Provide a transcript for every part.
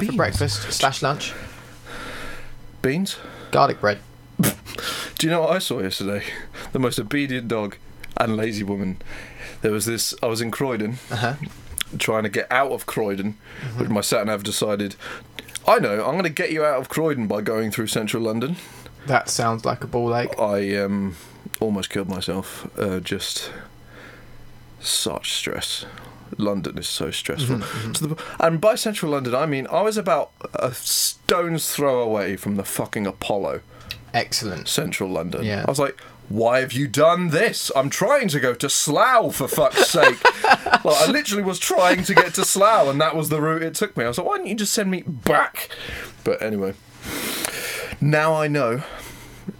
had for beans. breakfast slash lunch? Beans. Garlic bread. Do you know what I saw yesterday? The most obedient dog and lazy woman. There was this. I was in Croydon, Uh huh. trying to get out of Croydon, Mm-hmm. but my sat nav decided. I know. I'm going to get you out of Croydon by going through central London. That sounds like a ball ache. I um, almost killed myself. Uh, just such stress. London is so stressful. Mm-hmm, To the, and by central London, I mean I was about a stone's throw away from the fucking Apollo, Excellent. central London. Yeah. I was like, why have you done this? I'm trying to go to Slough for fuck's sake. like, I literally was trying to get to Slough, and that was the route it took me. I was like, why don't you just send me back? But anyway, now I know.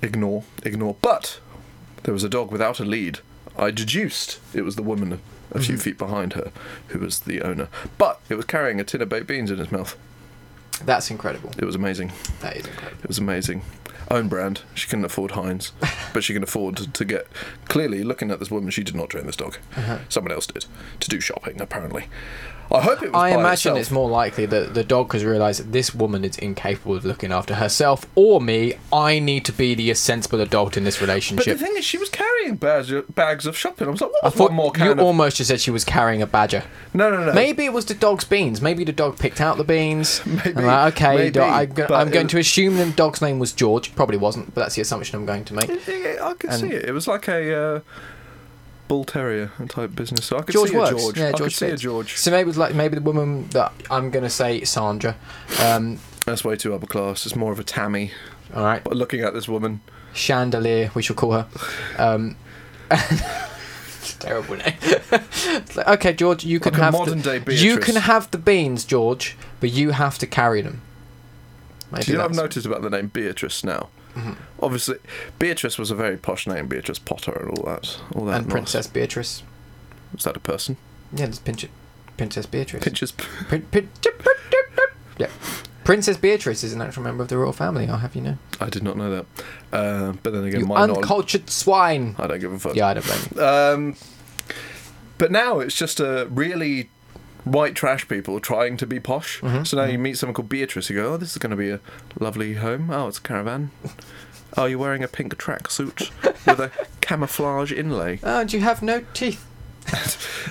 Ignore, ignore. But there was a dog without a lead. I deduced it was the woman a few feet behind her who was the owner. But it was carrying a tin of baked beans in its mouth. That's incredible. It was amazing. That is incredible. It was amazing. Own brand. She couldn't afford Heinz, but she can afford to, to get. Clearly, looking at this woman, she did not train this dog. Uh-huh. Someone else did to do shopping. Apparently, I hope it was. I imagine itself. it's more likely that the dog has realised that this woman is incapable of looking after herself or me. I need to be the sensible adult in this relationship. But the thing is, she was carrying bags of, bags of shopping. I was like, what I thought more you of? almost just said she was carrying a badger. no, no, no. Maybe it was the dog's beans. Maybe the dog picked out the beans. Maybe, I'm like, okay, maybe, do- I'm, go- I'm going was- to assume the dog's name was George. Probably wasn't, but that's the assumption I'm going to make. I could And- see it. It was like a uh, bull terrier type business. So I could George see works. a George. Yeah, I George could see a. George. So maybe it was like maybe the woman that I'm going to say Sandra. Um, That's way too upper class. It's more of a Tammy. all right, But looking at this woman, Chandelier, we shall call her. Um, terrible name. Like, okay, George, you can like have modern the, day Beatrice. you can have the beans, George, but you have to carry them. Maybe Do you know I've noticed about the name Beatrice now? Mhm. Obviously, Beatrice was a very posh name, Beatrice Potter and all that. All that and nice- Princess Beatrice. Was that a person? Yeah, there's Pinch- Princess Beatrice. Pinches. Prin- prin- yeah. Princess Beatrice is an actual member of the royal family, I'll have you know. I did not know that. Uh, but then again, You my knowledge. uncultured swine! I don't give a fuck. Yeah, I don't blame you. Um, but now it's just a really white trash people trying to be posh. Mhm, So now you meet someone called Beatrice, you go, "Oh, this is going to be a lovely home. Oh, it's a caravan. Oh, you're wearing a pink tracksuit with a camouflage inlay. Oh, and you have no teeth.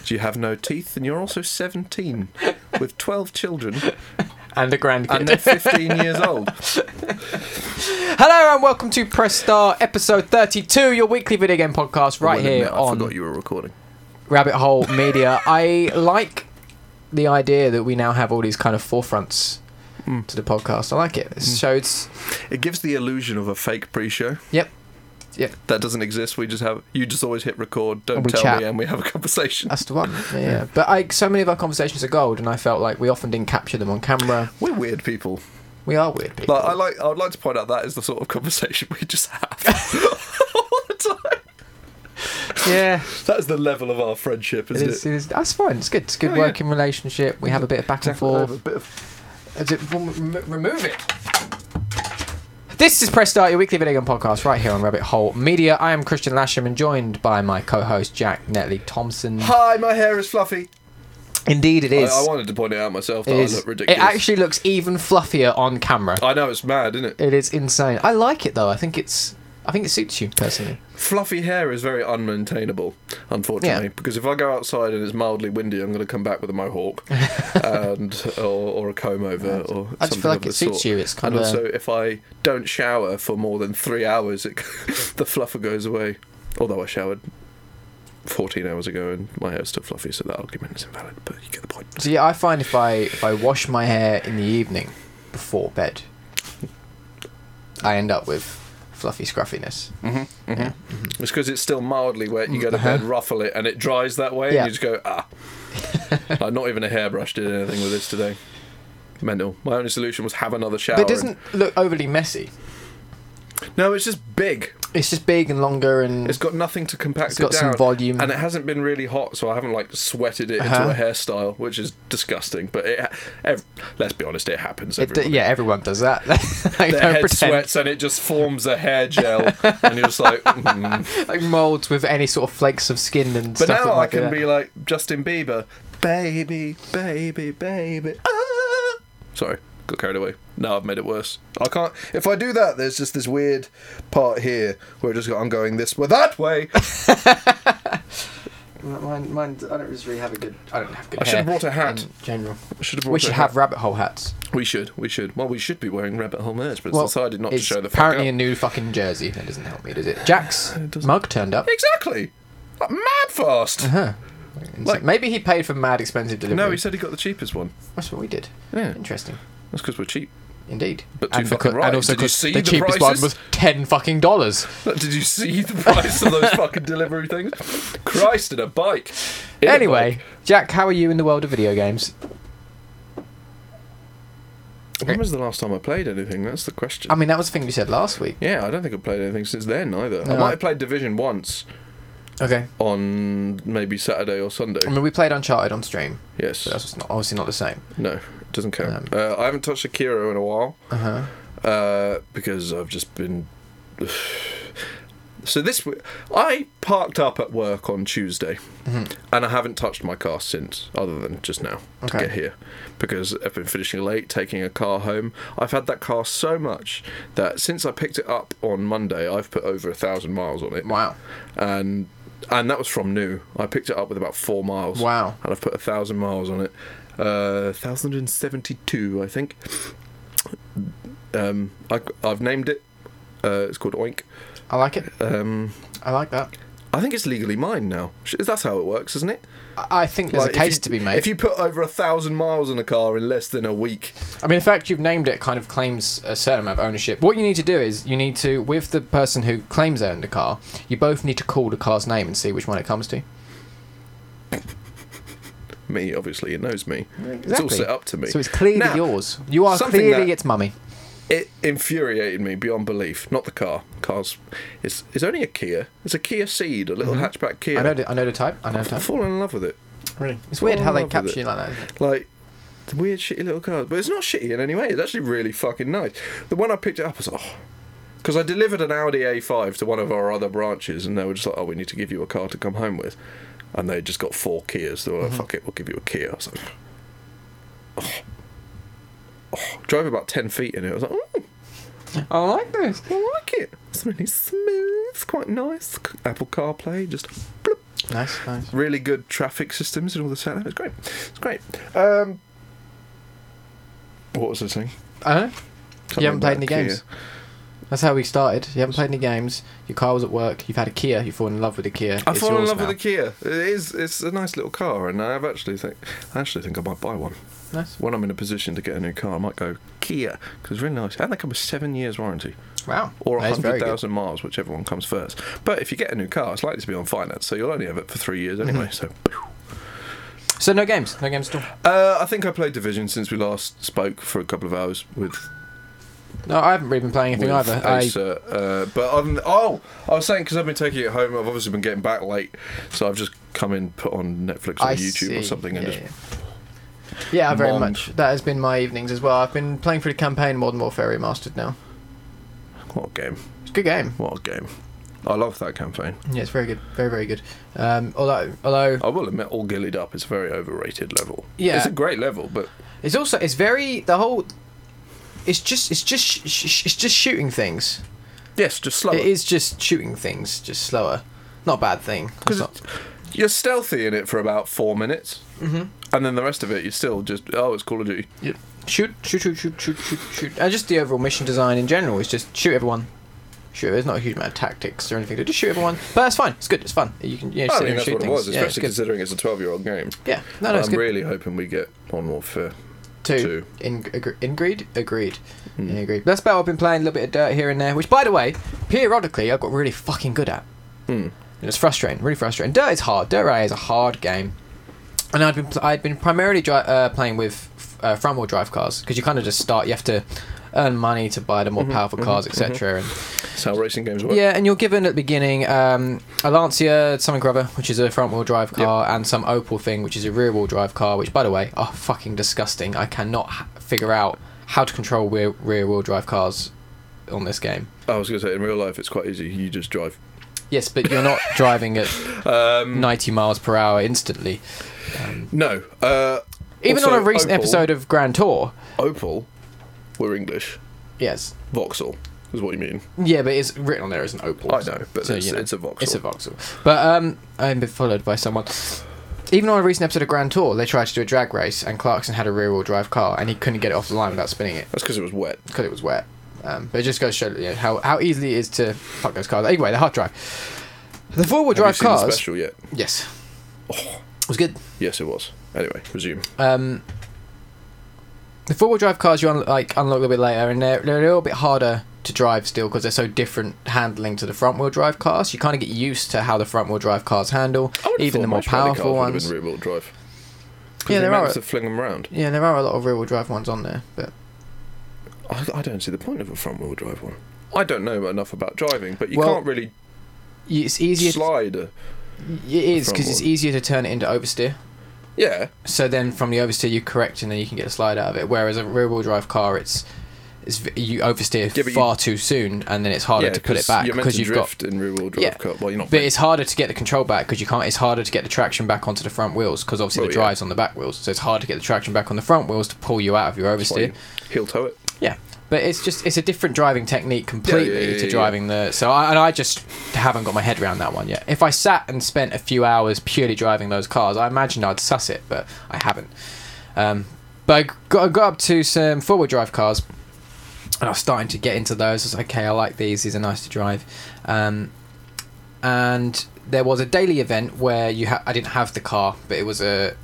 Do you have no teeth? And you're also 17 with 12 children And a grandkid. and they're 15 years old. Hello and welcome to Press Start episode 32, your weekly video game podcast right I will here I on forgot you were recording. Rabbit Hole Media. I like the idea that we now have all these kind of forefronts Mm. to the podcast. I like it. Mm. So it's It gives the illusion of a fake pre-show. Yep. Yep. That doesn't exist. We just have you just always hit record. Don't tell chat. me, and we have a conversation. that's the one. Yeah, yeah. But I so many of our conversations are gold, and I felt like we often didn't capture them on camera. We're weird people. We are weird people. Like I like. I would like to point out that is the sort of conversation we just have all the time. Yeah, That is the level of our friendship, it isn't is, it is. That's fine. It's good. It's a good Oh, yeah. working relationship. We have a bit of back and Exactly. I have forth. a bit of- Is it, rem- rem- remove it. This is Press Start, your weekly video game podcast, right here on Rabbit Hole Media. I am Christian Lasham and joined by my co-host Jack Netley Thompson. Hi, my hair is fluffy. Indeed, it is. I. I wanted to point it out myself that It I is. look It actually looks even fluffier on camera. I know it's mad, isn't it? It is insane. I like it though. I think it's. I think it suits you personally. Fluffy hair is very unmaintainable, unfortunately. Yeah. Because if I go outside and it's mildly windy, I'm going to come back with a mohawk and or, or a comb over or I just feel like of the it suits sort. you. It's kind And of. also, if I don't shower for more than three hours, it, the fluffer goes away. Although I showered 14 hours ago and my hair's still fluffy, so that argument is invalid. But you get the point. So yeah, I find if I if I wash my hair in the evening before bed, I end up with fluffy scruffiness. Mm-hmm, Yeah. It's because it's still mildly wet. You go to Uh-huh. bed, ruffle it, and it dries that way. Yeah. And you just go ah. like, not even a hairbrush did anything with this today. Mental. My only solution was have another shower. But it doesn't look overly messy. No, it's just big. It's just big and longer and It's got nothing to compact it's it got down. some volume. and it hasn't been really hot, so I haven't like sweated it Uh-huh. into a hairstyle, which is disgusting. But it, ev- let's be honest, it happens. It- yeah, everyone does that. like, Their don't head pretend. sweats and it just forms a hair gel, and you're just like. mm. Like molds with any sort of flakes of skin and But stuff. that now I might can be like Justin Bieber, baby, baby, baby. Ah! Sorry, got carried away. No, I've made it worse. I can't. If I do that, there's just this weird part here where I just go, I'm going this way, that way. Mine, mine, I don't really have a good. I don't have good I should have brought a hat. In general, I should have brought we a should hat. have rabbit hole hats. We should. We should. Well, we should be wearing rabbit hole merch, but it's Well, decided not to show the fuck apparently up. a new fucking jersey. That doesn't help me, does it? Jack's It mug turned up. Exactly. Like, mad fast. Huh. Like- maybe he paid for mad expensive delivery. No, he said he got the cheapest one. That's what we did. Yeah, Interesting, that's because we're cheap. indeed. But too and, fucking becau- right. and also Did you 'cause see the the cheapest prices? one was ten fucking dollars. Did you see the price of those fucking delivery things? Christ, in a bike. In a Anyway, bike. Jack, how are you in the world of video games? when was the last time I played anything? That's the question. I mean, that was the thing you said last week. yeah, I don't think I've played anything since then either. No, I might have played Division once Okay. on maybe Saturday or Sunday. I mean, we played Uncharted on stream, yes. but that's not, obviously not the same. No, it doesn't count. Um, uh, I haven't touched Akira in a while. Uh huh. uh, because I've just been. So this, I parked up at work on Tuesday, and I haven't touched my car since, other than just now to Okay. get here, because I've been finishing late, taking a car home. I've had that car so much that since I picked it up on Monday, I've put over a thousand miles on it, Wow. and and that was from new. I picked it up with about four miles. Wow. And I've put a thousand miles on it. Uh, thousand and seventy-two, I think. Um, I, I've named it. Uh, it's called Oink. I like it. Um, I like that. I think it's legally mine now. That's how it works, isn't it? I I think there's Like, a case you- to be made. If you put over a thousand miles on a car in less than a week, I mean, the fact you've named it kind of claims a certain amount of ownership. What you need to do is you need to, with the person who claims they owned the car, you both need to call the car's name and see which one it comes to. Me obviously it knows me. It's all set up to me. So it's clearly Now, yours. You are clearly its mummy. It infuriated me beyond belief. Not the car. Cars. It's it's only a Kia. It's a Kia Ceed, a little hatchback Kia. Mm-hmm. I know. The, I know the type. I know the I've type. fallen in love with it. Really, it's weird how they capture you like that. Isn't it? Like the weird shitty little cars, but it's not shitty in any way. It's actually really fucking nice. The one I picked it up, I was like, oh, because I delivered an Audi A5 to one of our other branches, and they were just like, oh, we need to give you a car to come home with, and they just got four Kias. They were like, fuck it, we'll give you a Kia. I was like, oh. Oh. drove about ten feet in it. I was like, oh, I like this. I like it. It's really smooth, It's quite nice. Apple CarPlay, just. Bloop. Nice, nice. really good traffic systems and all the setup. It's great. It's great. Um, what was I saying? I don't know. Something you haven't played any Kia. That's how we started. You haven't played any games. Your car was at work. You've had a Kia. You've fallen in love with a Kia. I've fallen in love now. with a Kia. It is. It's a nice little car, and I've actually think. I actually think I might buy one Nice. when I'm in a position to get a new car. I might go Kia because it's really nice, and they come with seven years warranty Wow. or That is very hundred thousand miles, whichever one comes first. But if you get a new car, it's likely to be on finance, so you'll only have it for three years anyway. Mm-hmm. So. So no games. No games at all. Uh, I think I played Division since we last spoke for a couple of hours with No, I haven't really been playing anything either. I, uh, but than, oh, I was saying because I've been taking it home. I've obviously been getting back late, so I've just come in, put on Netflix or I YouTube or something, and yeah, just yeah. Yeah, very Mond. much. That has been my evenings as well. I've been playing through the campaign Modern Warfare Remastered now. what a game, It's a good game. what a game. I love that campaign. Yeah, it's very good. Very, very good. Um, although, although I will admit, all gillied up is a very overrated level. Yeah. it's a great level, but it's also it's very the whole. It's just it's just sh- sh- it's just shooting things. yes, just slower. It is just shooting things, just slower. Not a bad thing. Because you're stealthy in it for about four minutes, Mhm. and then the rest of it, you're still just oh, it's Call of Duty. Yep. Shoot, shoot, shoot, shoot, shoot, shoot, shoot. And just the overall mission design in general is just shoot everyone. Shoot. There's not a huge amount of tactics or anything. to Just shoot everyone. But that's fine. It's good. It's fun. You can yeah, I sit think that's shoot what it things. was, yeah, it's considering it's a 12 year old game. Yeah. No, no, it's I'm really hoping we get Modern Warfare Two. two. In, agre- agreed. Agreed. Hmm. Yeah, agreed. That's about I've been playing a little bit of dirt here and there. Which, by the way, periodically I've got really fucking good at. Hmm. And it's frustrating. Really frustrating. Dirt is hard. Dirt Rally is a hard game. And I'd been I'd been primarily dri- uh, playing with uh, front wheel drive cars because you kind of just start. You have to earn money to buy the more powerful cars, etc. And That's how racing games work. yeah, and you're given at the beginning um, a Lancia something other, which is a front wheel drive car, and some Opel thing, which is a rear wheel drive car, which, by the way, are fucking disgusting. I cannot h- figure out how to control rear rear wheel drive cars on this game. I was going to say, in real life, it's quite easy. You just drive. Yes, but you're not driving at Um, 90 miles per hour instantly. Um, no. Uh, even also, on a recent Opel- episode of Grand Tour, Opel were English. Yes. Vauxhall is what you mean. Yeah, but it's written on there as an Opel. I know, but it's- it's a Vauxhall. It's a Vauxhall. But um, I've been followed by someone. Even on a recent episode of Grand Tour, they tried to do a drag race, and Clarkson had a rear-wheel drive car, and he couldn't get it off the line without spinning it That's because it was wet. because it was wet. Um, but it just goes to show you know, how how easily it is to fuck those cars. Anyway, they're hard drive. The four-wheel you drive the cars. special yet? Yes. It was good. Yes, it was. Anyway, resume. Um, the four-wheel drive cars you un- like unlock a little bit later, and they're, they're a little bit harder to drive still because they're so different handling to the front-wheel drive cars. You kind of get used to how the front-wheel drive cars handle, even the more powerful ones. Rear-wheel drive. Yeah, there are- managed to fling them around. Yeah, there are a lot of rear-wheel drive ones on there, but I, I don't see the point of a front-wheel drive one. I don't know enough about driving, but you Well, can't really it's easier. slide. a- it is because it's easier to turn it into oversteer. Yeah, So then from the oversteer you correct, and then you can get a slide out of it. Whereas a rear-wheel drive car, it's it's you oversteer Yeah, but you- far too soon, and then it's harder yeah, to put it back because you've got in rear-wheel drive Yeah. car. Well, you're not. But it's harder to get the control back because you can't. It's harder to get the traction back onto the front wheels because obviously Oh, the yeah. drive's on the back wheels. So it's hard to get the traction back on the front wheels to pull you out of your oversteer. you heel toe it. Yeah, but it's just it's a different driving technique completely yeah, yeah, to yeah. driving the. So I, and I just haven't got my head around that one yet. If I sat and spent a few hours purely driving those cars, I imagine I'd suss it, but I haven't. Um, but I got, I got up to some four wheel drive cars. And I was starting to get into those. I was like, okay, I like these. These are nice to drive. Um, and there was a daily event where you ha- I didn't have the car, but it was a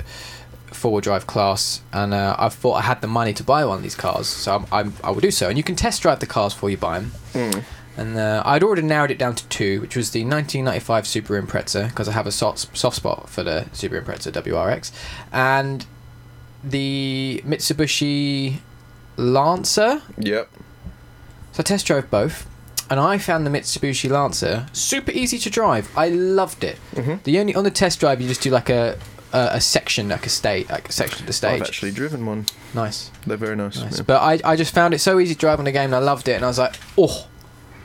four-wheel drive class, and uh, I thought I had the money to buy one of these cars, so I'm, I'm, I will do so. And you can test drive the cars before you buy them. Mm. And uh, I'd already narrowed it down to two, which was the 1995 Super Impreza, because I have a soft, soft spot for the Super Impreza WRX, and the Mitsubishi Lancer. Yep. So I test drove both, and I found the Mitsubishi Lancer super easy to drive. I loved it. Mhm. The only on the test drive, you just do like a a, a section, like a state, like a section of the stage. I've actually driven one. Nice, They're very nice. nice. Yeah. But I, I just found it so easy driving drive the game, and I loved it. And I was like, oh,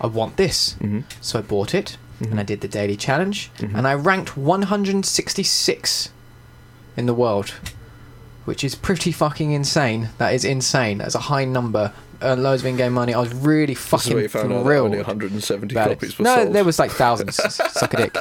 I want this. Mhm. So I bought it, Mhm. and I did the daily challenge, Mhm. and I ranked 166 in the world, which is pretty fucking insane. That is insane. That's a high number. Earned loads of in-game money. I was really This fucking found thrilled only 170 about copies were No, sold. there was like thousands. Suck a dick.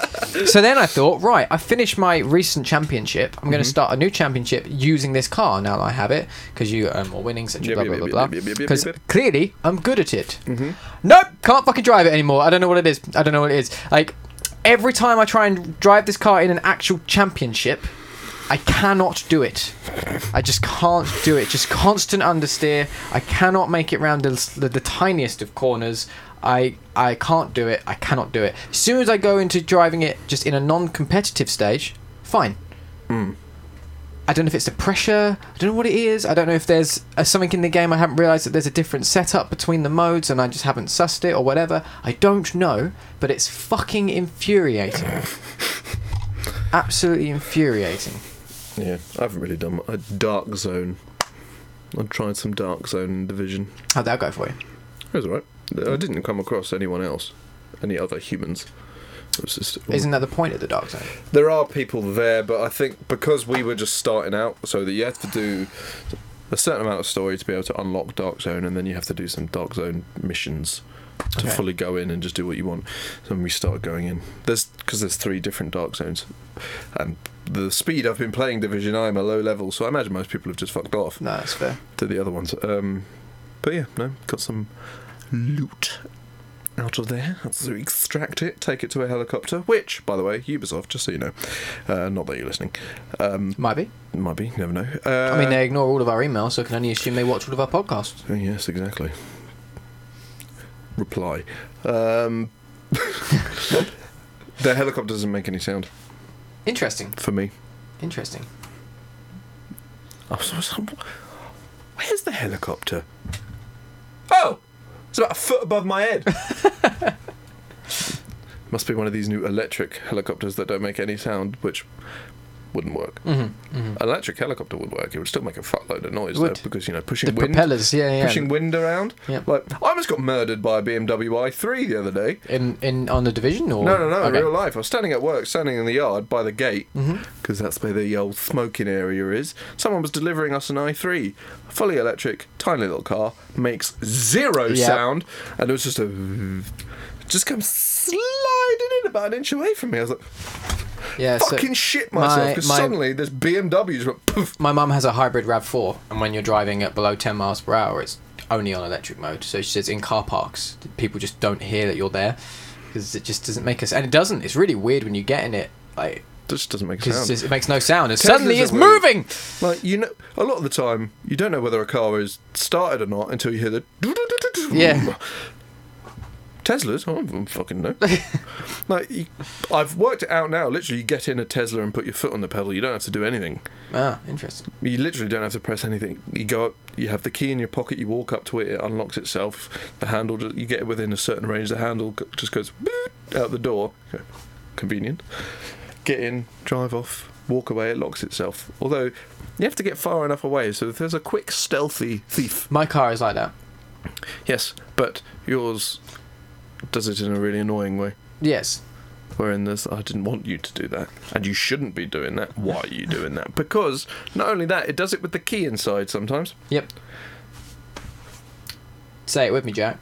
So then I thought, right, I finished my recent championship. I'm going Mhm. to start a new championship using this car now that I have it because you earn more winnings and Yep, blah blah yep, blah yep, blah. Because clearly I'm good at it. Mhm. Nope, can't fucking drive it anymore. I don't know what it is. I don't know what it is. Like every time I try and drive this car in an actual championship, I cannot do it. I just can't do it. Just constant understeer. I cannot make it round the, the, the tiniest of corners. I I can't do it. I cannot do it. As soon as I go into driving it just in a non-competitive stage, fine. Mm. I don't know if it's the pressure. I don't know what it is. I don't know if there's uh, something in the game I haven't realised that there's a different setup between the modes and I just haven't sussed it or whatever. I don't know, but it's fucking infuriating. Absolutely infuriating. Yeah, I haven't really done a dark zone. I've tried some dark zone division. How'd that go for you? It was alright. I didn't come across anyone else, any other humans. Just, Isn't that the point of the dark zone? there are people there, but I think because we were just starting out, so that you have to do a certain amount of story to be able to unlock Dark Zone, and then you have to do some Dark Zone missions to Okay. fully go in and just do what you want. So when we started going in, there's because there's three different Dark Zones, and the speed I've been playing Division, I'm a low level, so I imagine most people have just fucked off No, that's fair. to the other ones. Um, but yeah, no, got some loot out of there. To extract it, take it to a helicopter. Which, by the way, Ubisoft, just so you know, uh, not that you're listening, um, Might be. might be, never know. Uh, I mean, they ignore all of our emails, so I can only assume they watch all of our podcasts. oh, yes, exactly. Reply. Um, the helicopter doesn't make any sound Interesting. for me. Interesting. I was, I was- where's the helicopter? Oh, it's about a foot above my head. Must be one of these new electric helicopters that don't make any sound, which wouldn't work. Mm-hmm, mm-hmm. An electric helicopter would work. It would still make a fuckload of noise though, because you know The pushing wind, propellers, yeah, yeah. pushing wind around. Yeah. Like I almost got murdered by a BMW i3 the other day. in in on the division or No, no, no, in real life. I was standing at work, standing in the yard by the gate, because that's where the old smoking area is. Someone was delivering us an i3, fully electric, tiny little car, makes zero Yeah. sound, and it was just a. Just comes sliding in about an inch away from me. I was like, Yeah, so fucking shit myself, my- because my- suddenly this BMW just went poof. my mum has a hybrid Rav Four, and when you're driving at below 10 miles per hour, it's only on electric mode. So she says in car parks, people just don't hear that you're there because it just doesn't make us. And it doesn't. It's really weird when you get in it, like Just doesn't make sound. it makes no sound, and Teslas suddenly it's moving. Like you know, a lot of the time you don't know whether a car is started or not until you hear the. Yeah. Teslas, I don't fucking know. like you, I've worked it out now. Literally, you get in a Tesla and put your foot on the pedal. You don't have to do anything. Ah, interesting. You literally don't have to press anything. You go up. You have the key in your pocket. You walk up to it. It unlocks itself. The handle. ju- You get it within a certain range. The handle just goes out the door. Convenient. Get in. Drive off. Walk away. It locks itself. Although you have to get far enough away. So if there's a quick stealthy thief. My car is like that. Yes, but yours does it in a really annoying way. Yes. Wherein there's, I didn't want you to do that, and you shouldn't be doing that. Why are you doing that? Because not only that, it does it with the key inside sometimes. Yep. Say it with me, Jack.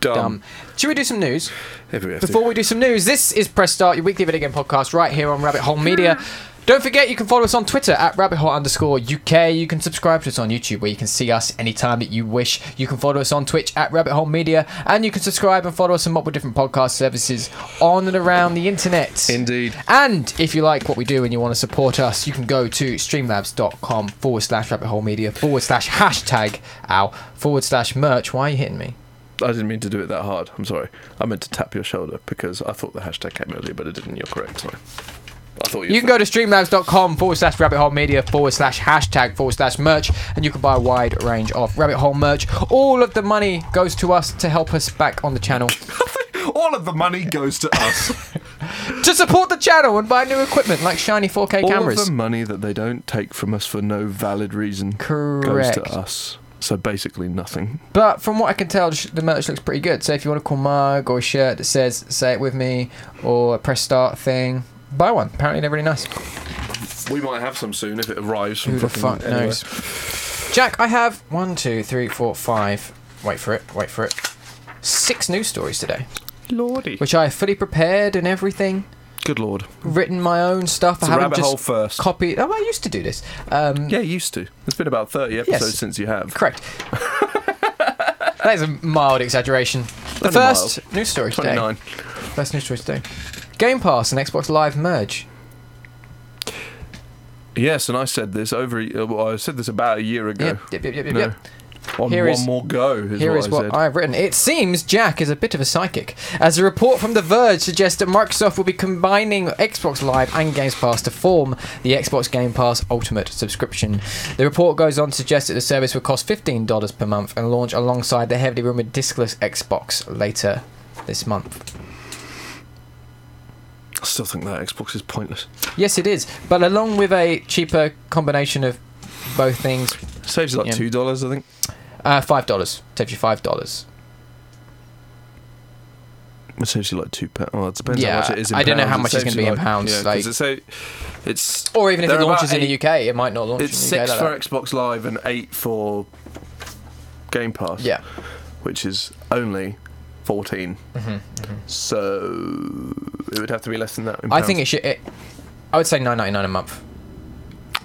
Dumb. Dumb. Should we do some news? Have to. Before we do some news, this is Press Start, your weekly video game podcast, right here on Rabbit Hole Media. Don't forget, you can follow us on Twitter at Rabbit Hole underscore UK. You can subscribe to us on YouTube, where you can see us anytime that you wish. You can follow us on Twitch at Rabbit Hole Media, and you can subscribe and follow us on multiple different podcast services on and around the internet. Indeed. And if you like what we do and you want to support us, you can go to streamlabs.com forward slash rabbit hole media forward slash hashtag ow forward slash merch. Why are you hitting me? I didn't mean to do it that hard. I'm sorry. I meant to tap your shoulder because I thought the hashtag came earlier, but it didn't. You're correct. Sorry. I thought you. You can go to streamlabs.com forward slash rabbit hole media forward slash hashtag forward slash merch and you can buy a wide range of rabbit hole merch. All of the money goes to us to help us back on the channel. All of the money goes to us. to support the channel and buy new equipment like shiny 4K All cameras. of the money that they don't take from us for no valid reason Correct. goes to us. So basically nothing. But from what I can tell, the the merch looks pretty good. So if you want a cool mug or a shirt that says "Say it with me" or a press start thing, buy one. Apparently they're really nice. We might have some soon if it arrives from Who the fuck anywhere. knows? Jack, I have one, two, three, four, five. Wait for it. Wait for it. Six news stories today, Lordy. which I have fully prepared and everything. Good lord. Written my own stuff. It's I a haven't rabbit hole first. copied. Oh, I used to do this. Um, yeah, you used to. It's been about 30 episodes Yes. since you have. Correct. that is a mild exaggeration. The Only first news story today. 29. First news story today. Game Pass and Xbox Live merge. Yes, and I said this over. uh, Well, I said this about a year ago. Yep, yep, yep, yep, yep. No. yep. On Here one is- more go is Here what is I what said. I've written. It seems Jack is a bit of a psychic, as a report from The Verge suggests that Microsoft will be combining Xbox Live and Games Pass to form the Xbox Game Pass Ultimate subscription. The report goes on to suggest that the service will cost $15 per month and launch alongside the heavily rumoured discless Xbox later this month. I still think that Xbox is pointless. Yes, it is, but along with a cheaper combination of both things, Saves you like Yeah. two dollars, I think. uh, $5. Saves you $5. It saves you like two pounds. Oh, it depends Yeah, how much it is. In I don't know how It much it's gonna you be in pounds, Yeah, like- it's, a, it's Or even if it launches about in the UK, it might not launch it's in the UK. six like for Xbox Live and eight for Game Pass. Yeah. which is only 14 Mm-hmm, So it would have to be less than that. I think it should. It, I would say nine ninety nine a month.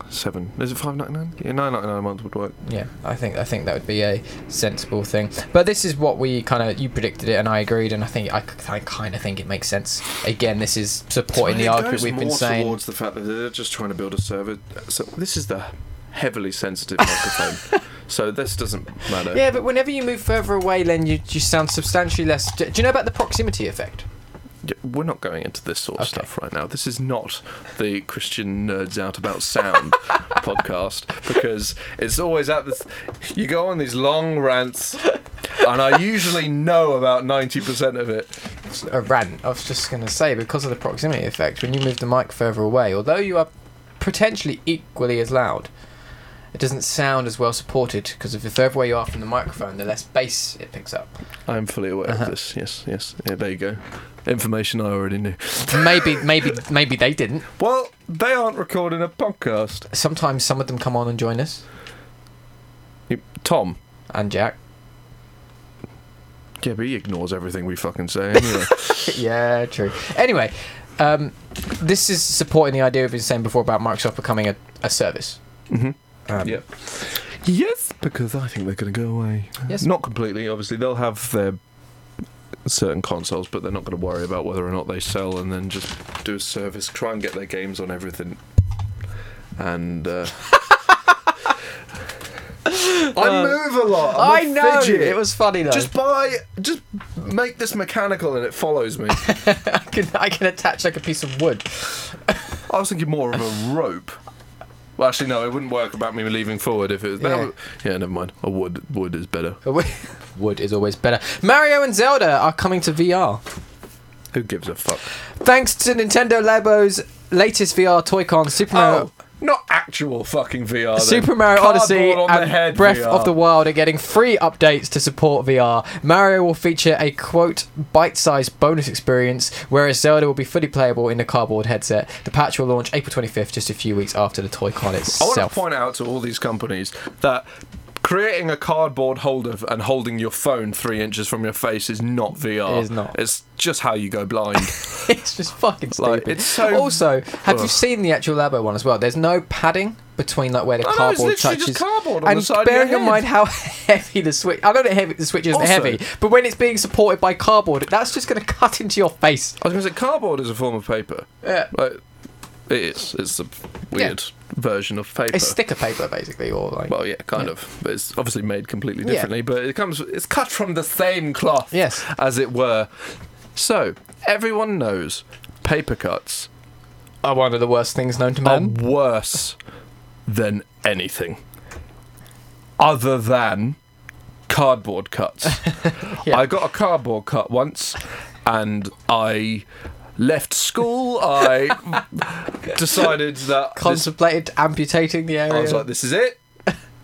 seven. Is it five ninety nine? Yeah, nine ninety nine a month would work. Yeah, I think I think that would be a sensible thing. But this is what we kind of you predicted it, and I agreed, and I think I, I kind of think it makes sense. Again, this is supporting the argument we've been more saying. towards the fact that they're just trying to build a server. So this is the heavily sensitive microphone. So this doesn't matter. Yeah, but whenever you move further away, then you you sound substantially less. Do, you know about the proximity effect? We're not going into this sort of Okay. stuff right now. This is not the Christian nerds out about sound podcast because it's always at this. You go on these long rants, and I usually know about ninety percent of it. A rant. I was just going to say because of the proximity effect. When you move the mic further away, although you are potentially equally as loud. It doesn't sound as well supported because if the further away you are from the microphone, the less bass it picks up. I am fully aware Uh-huh. of this. Yes, yes. Yeah, there you go. Information I already knew. maybe, maybe, maybe they didn't. Well, they aren't recording a podcast. Sometimes some of them come on and join us, Tom. and Jack. Yeah, but he ignores everything we fucking say anyway. yeah, true. Anyway, um, this is supporting the idea of you saying before about Microsoft becoming a, a service. hmm Um, Yep. Yes, because I think they're going to go away. Yes. Not completely, obviously. They'll have their certain consoles, but they're not going to worry about whether or not they sell and then just do a service, try and get their games on everything. And. Uh, I move a lot. I'm I a know fidget. it was funny though. Just buy, just make this mechanical and it follows me. I can I can attach like a piece of wood. I was thinking more of a rope. Well, actually, no, it wouldn't work about me leaving forward if it was. that Yeah. would- yeah never mind. A wood, wood is better. wood is always better. Mario and Zelda are coming to VR. Who gives a fuck? Thanks to Nintendo Labo's latest VR Toy-Con, Super Mario, Oh, not actual fucking VR. then. Super Mario Odyssey Cardboard the and head Breath VR. of the Wild are getting free updates to support VR. Mario will feature a quote bite-sized bonus experience, whereas Zelda will be fully playable in the cardboard headset. The patch will launch April 25th, just a few weeks after the Toy-Con I want itself. to point out to all these companies that creating a cardboard holder and holding your phone three inches from your face is not VR. It is not. It's just how you go blind. it's just fucking stupid. Like, it's so- also, have you seen the actual Labo one as well? There's no padding between like where the it's cardboard literally touches. just cardboard on and the side of bearing in mind how heavy the switch, I know that heavy the switch isn't Also- heavy, but when it's being supported by cardboard, that's just going to cut into your face. I was going to say cardboard is a form of paper. Yeah. Like, it is. It's a weird version of paper. It's sticker paper basically, or like Well, yeah, kind Yeah. of. But it's obviously made completely differently. Yeah. But it comes. It's cut from the same cloth. Yes. As it were. So everyone knows paper cuts are one of the worst things known to are man. worse than anything, other than cardboard cuts. Yeah. I got a cardboard cut once, and I left school. I decided that this Contemplated amputating the area. I was like, this is it.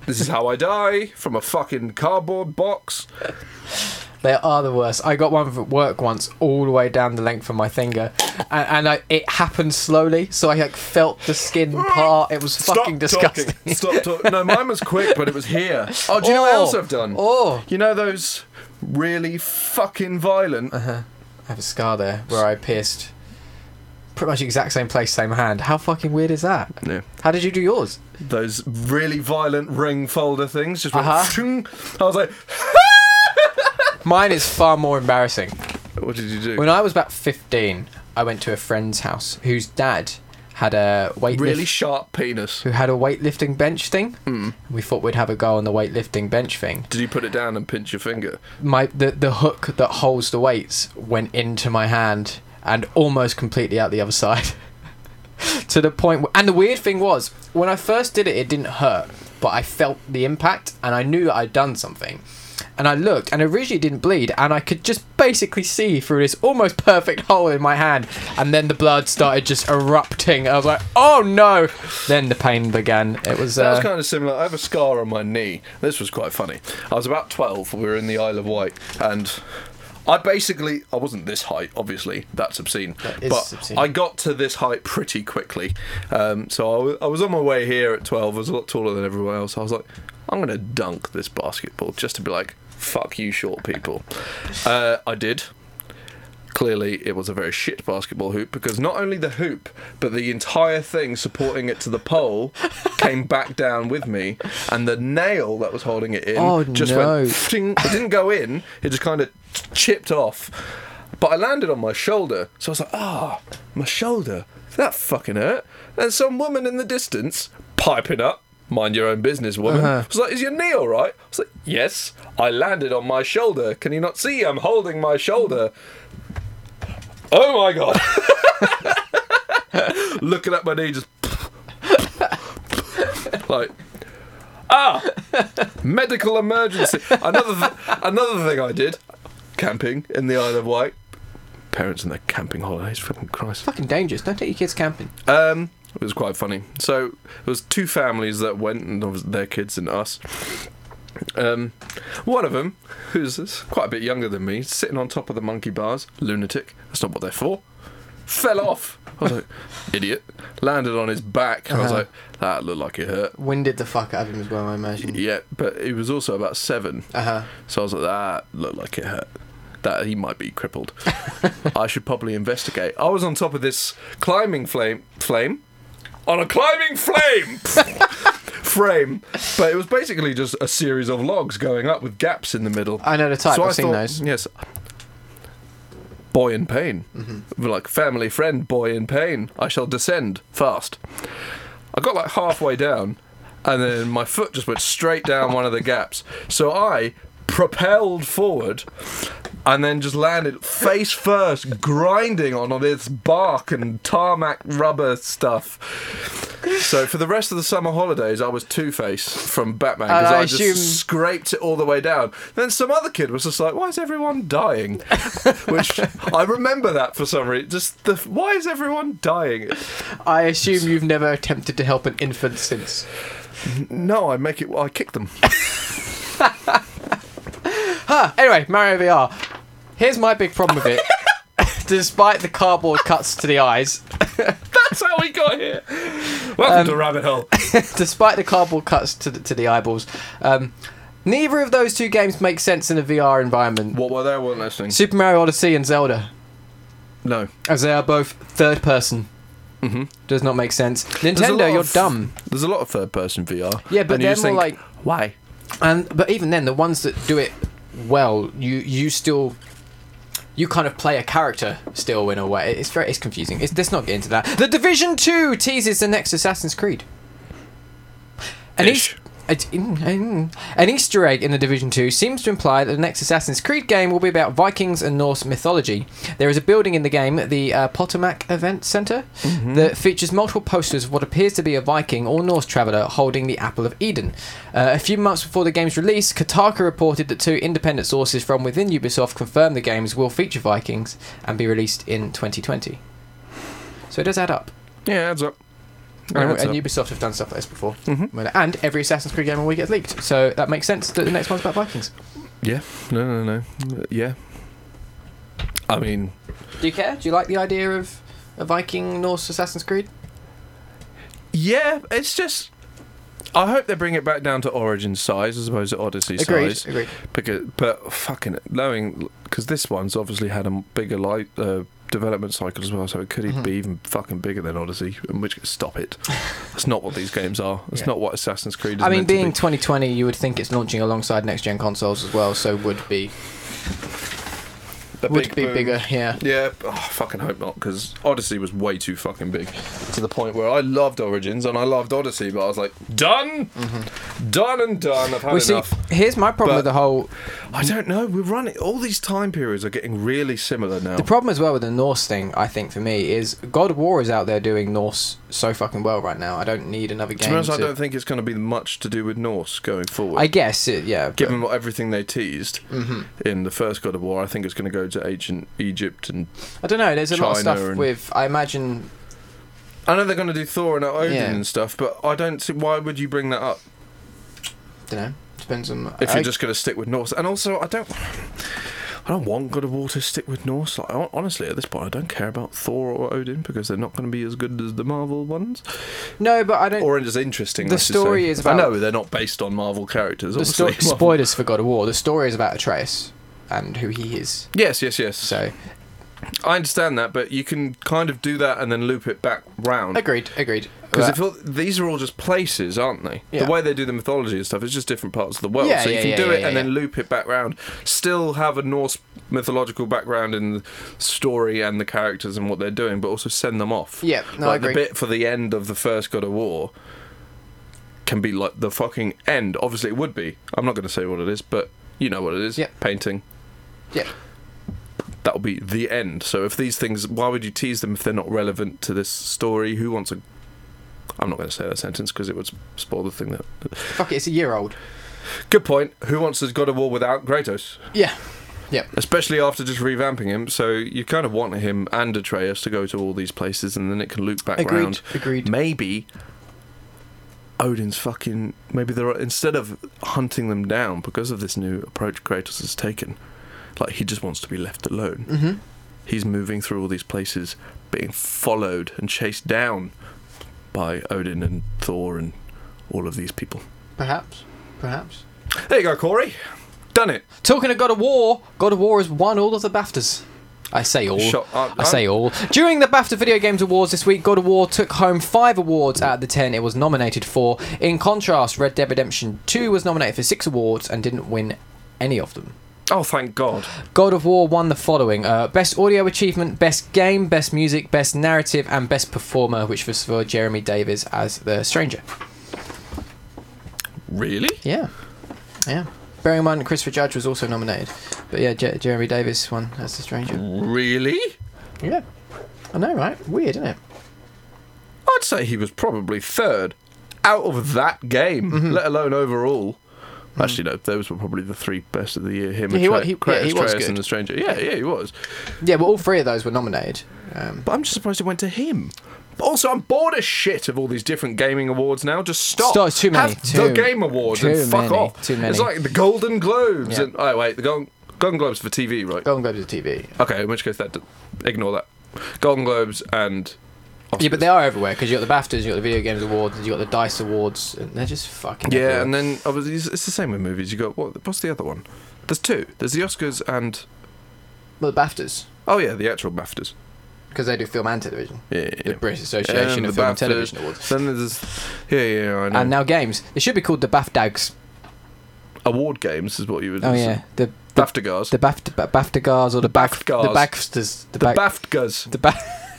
This is how I die from a fucking cardboard box. They are the worst. I got one at work once, all the way down the length of my finger, and, and I, it happened slowly, so I like felt the skin part. It was fucking disgusting. talking. Stop talking. No, mine was quick, but it was here. Oh, do you know what else I've done? Oh, You know those really fucking violent. I have a scar there where I pierced pretty much exact same place, same hand. How fucking weird is that? Yeah, How did you do yours? those really violent ring folder things. Just went Uh-huh. I was like, Mine is far more embarrassing. what did you do? When I was about 15, I went to a friend's house whose dad had a weight really sharp penis. who had a weightlifting bench thing. Mm. We thought we'd have a go on the weightlifting bench thing. Did you put it down and pinch your finger? My the the hook that holds the weights went into my hand and almost completely out the other side. to the point where, and the weird thing was when I first did it it didn't hurt, but I felt the impact and I knew that I'd done something. And I looked, and originally it didn't bleed, and I could just basically see through this almost perfect hole in my hand. And then the blood started just erupting. I was like, "Oh no!" Then the pain began. It was. That was Uh, kind of similar. I have a scar on my knee. This was quite funny. I was about 12. We were in the Isle of Wight, and I basically I wasn't this height. Obviously, that's obscene. That but obscene. I got to this height pretty quickly. Um, so I wa- I was on my way here at 12. I was a lot taller than everyone else. I was like, I'm gonna dunk this basketball just to be like, fuck you, short people. Uh, I did. Clearly, it was a very shit basketball hoop because not only the hoop, but the entire thing supporting it to the pole came back down with me, and the nail that was holding it in Oh, just no. went. It didn't go in; it just kind of chipped off. But I landed on my shoulder, so I was like, "Ah, my shoulder. That fucking hurt." And some woman in the distance piping up. Mind your own business, woman. Uh-huh. was like, "Is your knee all right?" I was like, "Yes." I landed on my shoulder. Can you not see? I'm holding my shoulder. Oh my god! Looking at my knee, just like ah, medical emergency. Another th- another thing I did, camping in the Isle of Wight. Parents and their camping holidays, fucking Christ. fucking dangerous. Don't take your kids camping. Um, It was quite funny. So it was two families that went, and their kids and us. Um, one of them, who's quite a bit younger than me, sitting on top of the monkey bars, lunatic. That's not what they're for. Fell off. I was like, idiot. Landed on his back. I was Uh-huh. like, that looked like it hurt. Winded the fuck out of him as well, I imagine. Yeah, but he was also about seven. Uh huh. So I was like, that looked like it hurt. That he might be crippled. I should probably investigate. I was on top of this climbing flame flame. On a climbing flame frame. But it was basically just a series of logs going up with gaps in the middle. I know the type. so I've I seen thought, those. Yes. Boy in pain. Mm-hmm. Like family friend, boy in pain. I shall descend fast. I got like halfway down, and then my foot just went straight down one of the gaps. So I propelled forward and then just landed face first, grinding on all this bark and tarmac rubber stuff. So for the rest of the summer holidays, I was Two Face from Batman because I I, just assume- scraped it all the way down. Then some other kid was just like, "Why is everyone dying?" Which I remember that for some reason. Just the why is everyone dying? I assume you've never attempted to help an infant since. No, I make it. I kick them. Huh. Anyway, Mario VR. Here's my big problem with it. Despite the cardboard cuts to the eyes, That's how we got here. Welcome Um, to Rabbit Hole. despite the cardboard cuts to the, to the eyeballs, um, neither of those two games make sense in a VR environment. What were they? I wasn't listening. Super Mario Odyssey and Zelda, No. as they are both third person, Mhm. does not make sense. Nintendo, you're of- dumb. There's a lot of third-person VR. Yeah, but and they're just more think, like why? And but even then, the ones that do it well, you you still you kind of play a character still in a way. It's very it's confusing. It's, let's not get into that. The Division Two teases the next Assassin's Creed. An. An Easter egg in the Division 2 seems to imply that the next Assassin's Creed game will be about Vikings and Norse mythology. There is a building in the game, the uh, Potomac Event Center, that features multiple posters of what appears to be a Viking or Norse traveller holding the Apple of Eden. Uh, a few months before the game's release, Kotaku reported that two independent sources from within Ubisoft confirmed the games will feature Vikings and be released in 2020. So it does add up. Yeah, it adds up. And, Adds and. Ubisoft have done stuff like this before. Mhm. And every Assassin's Creed game a week gets leaked. So that makes sense that the next one's about Vikings. Yeah. No, no, no. Uh, Yeah. I mean, Do you care? Do you like the idea of a Viking Norse Assassin's Creed? yeah. It's just. I hope they bring it back down to Origin size as opposed to Odyssey Agreed. size. Agreed. Because, but fucking knowing because this one's obviously had a bigger light uh, development cycle as well, so it could Mhm. be even fucking bigger than Odyssey. In which stop it. That's not what these games are. It's Yeah. not what Assassin's Creed is. I mean, being be. 2020, you would think it's launching alongside next gen consoles as well, so would be The would big be boom. bigger. Yeah. Yeah, oh, I fucking hope not, because Odyssey was way too fucking big to the point where I loved Origins and I loved Odyssey, but I was like, done, done and done. I've had Well, see, here's my problem But- with the whole. I don't know. We're running. All these time periods are getting really similar now. The problem as well with the Norse thing, I think, for me, is God of War is out there doing Norse so fucking well right now. I don't need another game. to be honest, I don't think it's going to be much to do with Norse going forward. I guess, it, yeah. but- Given what everything they teased Mhm. in the first God of War, I think it's going to go to ancient Egypt and I don't know. There's a lot of China stuff and- with. I imagine. I know they're going to do Thor and Odin Yeah. and stuff, but I don't see why would you bring that up don't know. Depends on. if I- you're just going to stick with Norse. And also, I don't. I don't want God of War to stick with Norse. Like, hon- honestly, at this point, I don't care about Thor or Odin because they're not going to be as good as the Marvel ones, no, but I don't. or as interesting. The I should story say. is I about- know they're not based on Marvel characters. the sto- Obviously, spoilers for God of War. The story is about Atreus and who he is. Yes, yes, yes. So I understand that, but you can kind of do that and then loop it back round. agreed, agreed. Because if these are all just places, aren't they? Yeah. The way they do the mythology and stuff is just different parts of the world. Yeah, so you yeah, can do it and then loop it back round. Still have a Norse mythological background in the story and the characters and what they're doing, but also send them off. yeah, no, I like the bit for the end of the first God of War can be like the fucking end. Obviously, it would be. I'm not going to say what it is, but you know what it is. Yeah. Painting. Yeah. That'll be the end. So if these things, why would you tease them if they're not relevant to this story? Who wants a? I'm not going to say that sentence because it would spoil the thing. That Fuck it, it's a year old. good point. Who wants a God of War without Kratos? Yeah, Yeah. Especially after just revamping him, so you kind of want him and Atreus to go to all these places, and then it can loop back Agreed. round. Agreed. Maybe Odin's fucking. Maybe they're instead of hunting them down because of this new approach Kratos has taken, like he just wants to be left alone. Mm-hmm. He's moving through all these places, being followed and chased down by Odin and Thor and all of these people. Perhaps. Perhaps. There you go, Cory. Done it. Talking of God of War, God of War has won all of the BAFTAs. I say all. I say all. During the BAFTA Video Games Awards this week, God of War took home five awards out of the ten it was nominated for. In contrast, Red Dead Redemption 2 was nominated for six awards and didn't win any of them. Oh, thank God. God of War won the following uh, Best Audio Achievement, Best Game, Best Music, Best Narrative, and Best Performer, which was for Jeremy Davies as the Stranger. Really? Yeah. Yeah. Bearing in mind Christopher Judge was also nominated. But yeah, Jer- Jeremy Davies won as the Stranger. Really? Yeah. I know, right? Weird, isn't it? I'd say he was probably third out of that game, Mm-hmm. let alone overall. Actually, no, those were probably the three best of the year. Him, Yeah, he he- yeah, he was Atreus, and the Stranger. Yeah, yeah, he was. Yeah, well, all three of those were nominated. Um, But I'm just surprised it went to him. Also, I'm bored as shit of all these different gaming awards now. Just stop. Stop, it's too many. Have Too- the Game Awards and fuck many, off. too many. It's like the Golden Globes. Yeah. And, oh, wait, the Golden, Golden Globes for TV, right? Golden Globes for TV. Okay, in which case, that ignore that. Golden Globes and. Yeah, but they are everywhere because you got the BAFTAs, you got the Video Games Awards, you got the Dice Awards, and they're just fucking. Yeah, everywhere. and then obviously it's it's the same with movies. You got what? What's the other one? There's two. There's the Oscars and well, the BAFTAs oh yeah, the actual BAFTAs. because they do film and television. Yeah, yeah, The. British Association And of Film and Television Awards. Then there's yeah, yeah, yeah, I know. And now games. They should be called the BAFTAGs. award games is what you would. Oh yeah, the BAFTAGars. the BAFTA, BAFTAGars or the, The BAF, the. BAFTAs. The, The, Baf- BAFTGars. the ba-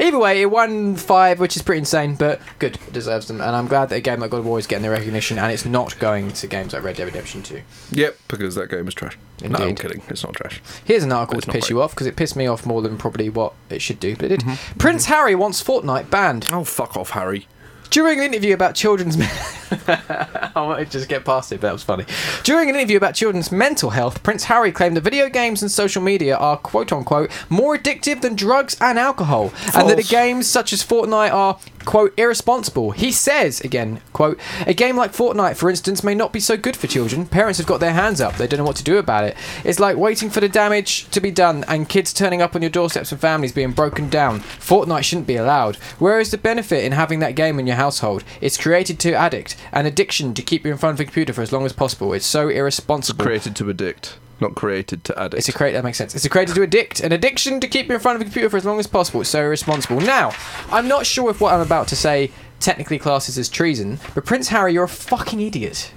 Either way, it won five, which is pretty insane, but good, it deserves them. And I'm glad that a game like God of War is getting the recognition, and it's not going to games like Red Dead Redemption 2. Yep, because that game is trash. No, I'm kidding. It's not trash. Here's an article to piss great. you off because it pissed me off more than probably what it should do, but it did. Mm-hmm. Prince Harry wants Fortnite banned. Oh fuck off, Harry. During an interview about children's. I wanted to just get past it, but that was funny. During an interview about children's mental health, Prince Harry claimed that video games and social media are quote unquote more addictive than drugs and alcohol, and that the games such as Fortnite are quote irresponsible. He says again, quote, a game like Fortnite, for instance, may not be so good for children. Parents have got their hands up; they don't know what to do about it. It's like waiting for the damage to be done and kids turning up on your doorsteps and families being broken down. Fortnite shouldn't be allowed. Where is the benefit in having that game in your household? It's created to addict, an addiction to keep you in front of a computer for as long as possible. It's so irresponsible. Created to addict, not created to addict. It's a create that makes sense. It's a created to addict, an addiction to keep you in front of a computer for as long as possible. It's so irresponsible. Now, I'm not sure if what I'm about to say technically classes as treason, but Prince Harry, you're a fucking idiot.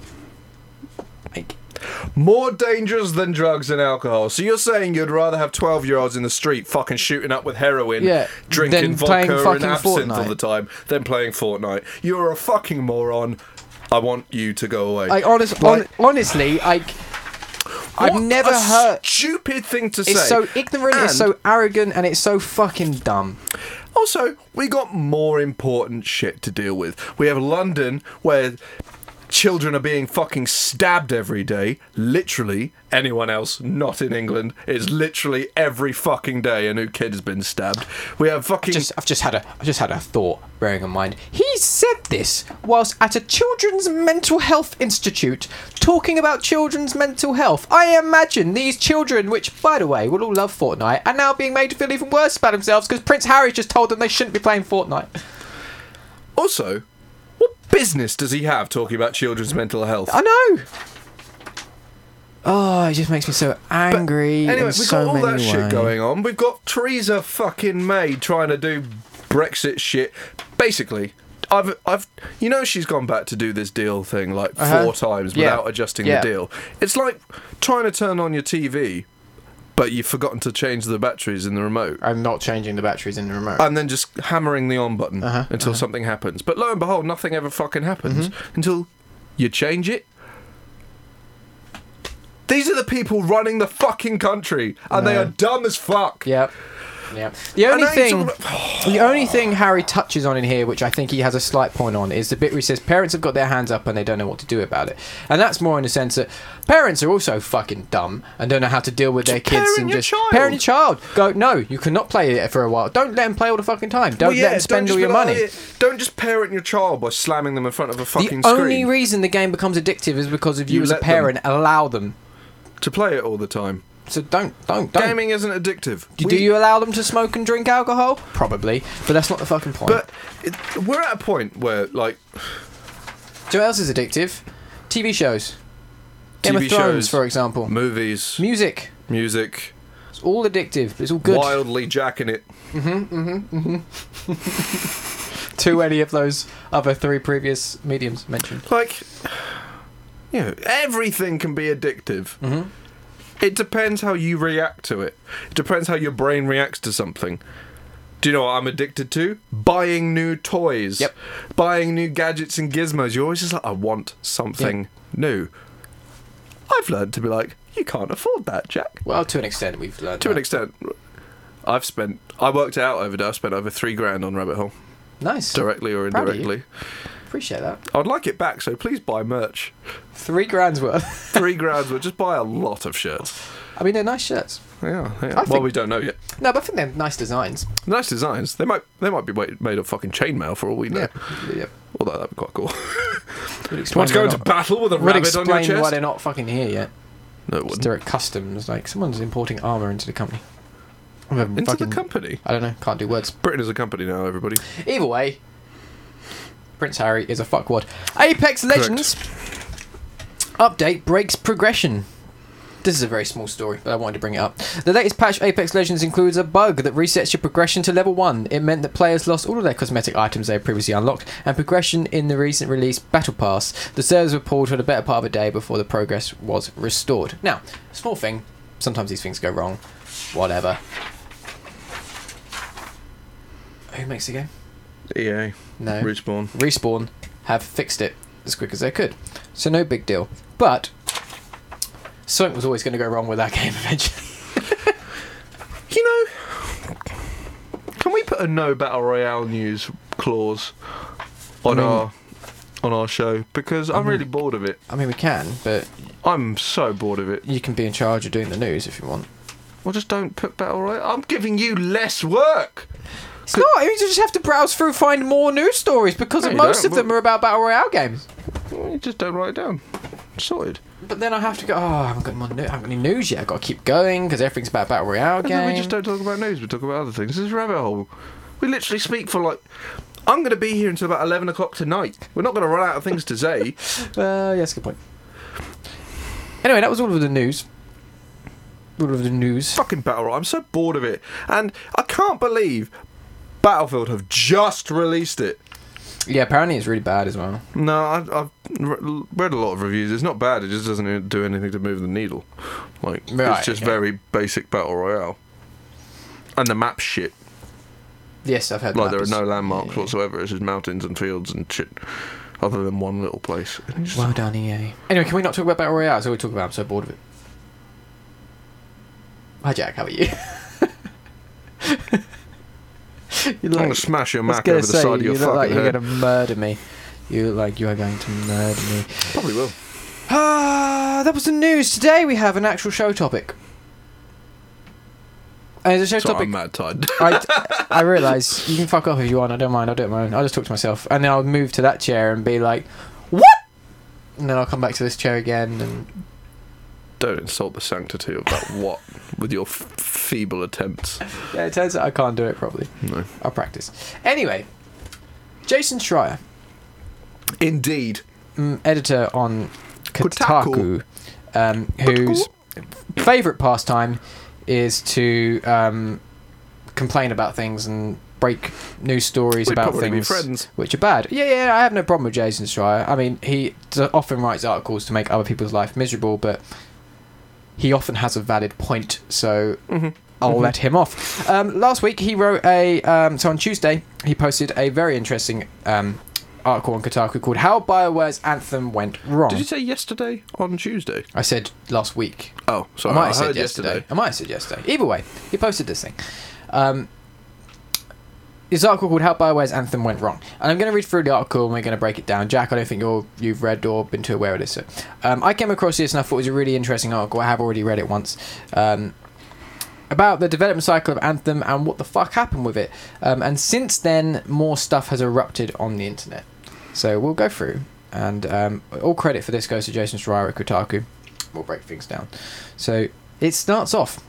Like, More dangerous than drugs and alcohol. So you're saying you'd rather have 12 year olds in the street fucking shooting up with heroin, Yeah, drinking vodka and fucking absinthe all the time, than playing Fortnite? You're a fucking moron. I want you to go away. I honest, Like, hon- honestly, like, I've what never a heard. Stupid thing to say. It's so ignorant, it's And so arrogant, and it's so fucking dumb. Also, we got more important shit to deal with. We have London where children are being fucking stabbed every day. Literally, anyone else not in England is literally every fucking day a new kid has been stabbed. We have fucking Just, I've just had a, I've just had a thought, bearing in mind he said this whilst at a children's mental health institute, talking about children's mental health. I imagine these children, which by the way will all love Fortnite, are now being made to feel even worse about themselves because Prince Harry just told them they shouldn't be playing Fortnite. also. Business does he have talking about children's mental health? I know. Oh, it just makes me so angry. Anyway, in we've so got all that many shit going on. We've got Theresa fucking May trying to do Brexit shit. Basically, I've, I've, you know, she's gone back to do this deal thing like Uh-huh. four times Yeah. without adjusting Yeah. the deal. It's like trying to turn on your TV, but you've forgotten to change the batteries in the remote. I'm not changing the batteries in the remote. And then just hammering the on button Uh-huh, until something happens. But lo and behold, nothing ever fucking happens Mm-hmm. until you change it. These are the people running the fucking country, and they are dumb as fuck. yep. Yeah. The only And thing, talking the only thing Harry touches on in here, which I think he has a slight point on, is the bit where he says parents have got their hands up and they don't know what to do about it, and that's more in the sense that parents are also fucking dumb and don't know how to deal with their Just kids parent and your just child. parent your child. Go, no, you cannot play it for a while. Don't let them play all the fucking time. Don't Well, yeah, let them spend just all be your like, money. "Oh, yeah." Don't just parent your child by slamming them in front of a fucking store. The fucking only screen reason the game becomes addictive is because of you, You as a let them. parent allow them. to play it all the time. So don't, don't, don't. Gaming isn't addictive. Do We- you allow them to smoke and drink alcohol? Probably, but that's not the fucking point. But it, we're at a point where, like, Do you know what else is addictive? TV shows. Game TV of Thrones, shows, for example. movies, Music. music, It's all addictive. It's all good. wildly jacking it. Mhm, mhm, mhm. To any of those other three previous mediums mentioned. Like, you know, everything can be addictive. Mhm. It depends how you react to it. It depends how your brain reacts to something. Do you know what I'm addicted to? Buying new toys. Yep. Buying new gadgets and gizmos. You're always just like, I want something new. I've learned to be like, you can't afford that, Jack. Well, to an extent, we've learned. To an that. extent, I've spent. I worked it out over there. I spent over three grand on Rabbit Hole, Nice. directly or Proud of you. indirectly. Appreciate that. I'd like it back, so please buy merch. Three grand's worth. Three grand worth. just buy a lot of shirts. I mean, they're nice shirts. Yeah, yeah. Well, think- we don't know yet. No, but I think they're nice designs. Nice designs. They might. They might be made of fucking chainmail for all we know. Yeah. yeah. Although that'd be quite cool. Want explain to go into not- battle with a would rabbit on your explain why chest? they're not fucking here yet. No, it wouldn't. direct customs. Like someone's importing armor into the company. Into fucking, the company. I don't know. Can't do words. Britain is a company now. Everybody. Either way, Prince Harry is a fuckwad. Apex Legends update breaks progression. This is a very small story, but I wanted to bring it up. The latest patch Apex Legends includes a bug that resets your progression to level 1. It meant that players lost all of their cosmetic items they had previously unlocked and progression in the recent release Battle Pass. The servers were pulled for the better part of a day before the progress was restored. Now, small thing, sometimes these things go wrong. Whatever. Who makes the game? EA. No. Respawn. Respawn have fixed it as quick as they could. So no big deal. But something was always going to go wrong with that game eventually. You know, can we put a no battle royale news clause on I mean- our on our show? Because I'm mean- really bored of it. I mean, we can, but I'm so bored of it. you can be in charge of doing the news if you want. Well, just don't put battle royale. I'm giving you less work. It's not. You just have to browse through, find more news stories because No, you most don't, of them are about battle royale games. You just don't write it down. Sorted. But then I have to go. Oh, I haven't got, more new- I haven't got any news yet. I've got to keep going because everything's about battle royale And then we just don't talk about news. We talk about other things. This is a rabbit hole. We literally speak for like. I'm going to be here until about eleven o'clock tonight. We're not going to run out of things to say. Uh, yes, good point. Anyway, that was all of the news. All of the news. Fucking battle royale. I'm so bored of it, and I can't believe Battlefield have just released it. Yeah, apparently it's really bad as well. No, I, I've re- read a lot of reviews. It's not bad. It just doesn't do anything to move the needle. Like Right, it's just okay. very basic battle royale. And the map shit. Yes, I've heard. Like there are no landmarks yeah. whatsoever. It's just mountains and fields and shit. Other than one little place. Just- Well done, EA. Anyway, can we not talk about Battle Royale? That's all we talk about. I'm so bored of it. Hi, Jack. How are you? you I'm gonna smash your Mac over the say, side of you your look like fucking you're head. gonna murder me. You look like you are going to murder me. Probably will. Ah, that was the news. Today we have an actual show topic. And it's a show Sorry, topic. I'm mad tired. I, I realise you can fuck off if you want. I don't mind. I'll do it my own. I'll just talk to myself, and then I'll move to that chair and be like, "What?" And then I'll come back to this chair again, and Don't insult the sanctity of that what with your f- feeble attempts. yeah, it turns out I can't do it properly. No. I'll practice. Anyway, Jason Schreier, Indeed. mm, editor on Kotaku, Kotaku. um, whose favourite pastime is to um, complain about things and break news stories We'd about probably be things friends. which are bad. Yeah, yeah, I have no problem with Jason Schreier. I mean, he d- often writes articles to make other people's life miserable, but he often has a valid point, so Mm-hmm. I'll let him off. Um, last week, he wrote a. Um, so on Tuesday, he posted a very interesting um, article on Kotaku called "How Bioware's Anthem Went Wrong." Did you say yesterday on Tuesday? I said last week. Oh, sorry. I might I have said yesterday. yesterday. I might have said yesterday. Either way, he posted this thing. This article called "How Bioware's Anthem Went Wrong," and I'm going to read through the article and we're going to break it down. Jack, I don't think you're you've read or been too aware of this. So, um, I came across this and I thought it was a really interesting article. I have already read it once. Um, about the development cycle of Anthem and what the fuck happened with it. Um, and since then, more stuff has erupted on the internet. So we'll go through, and um, all credit for this goes to Jason Schreier at Kotaku. We'll break things down. So it starts off.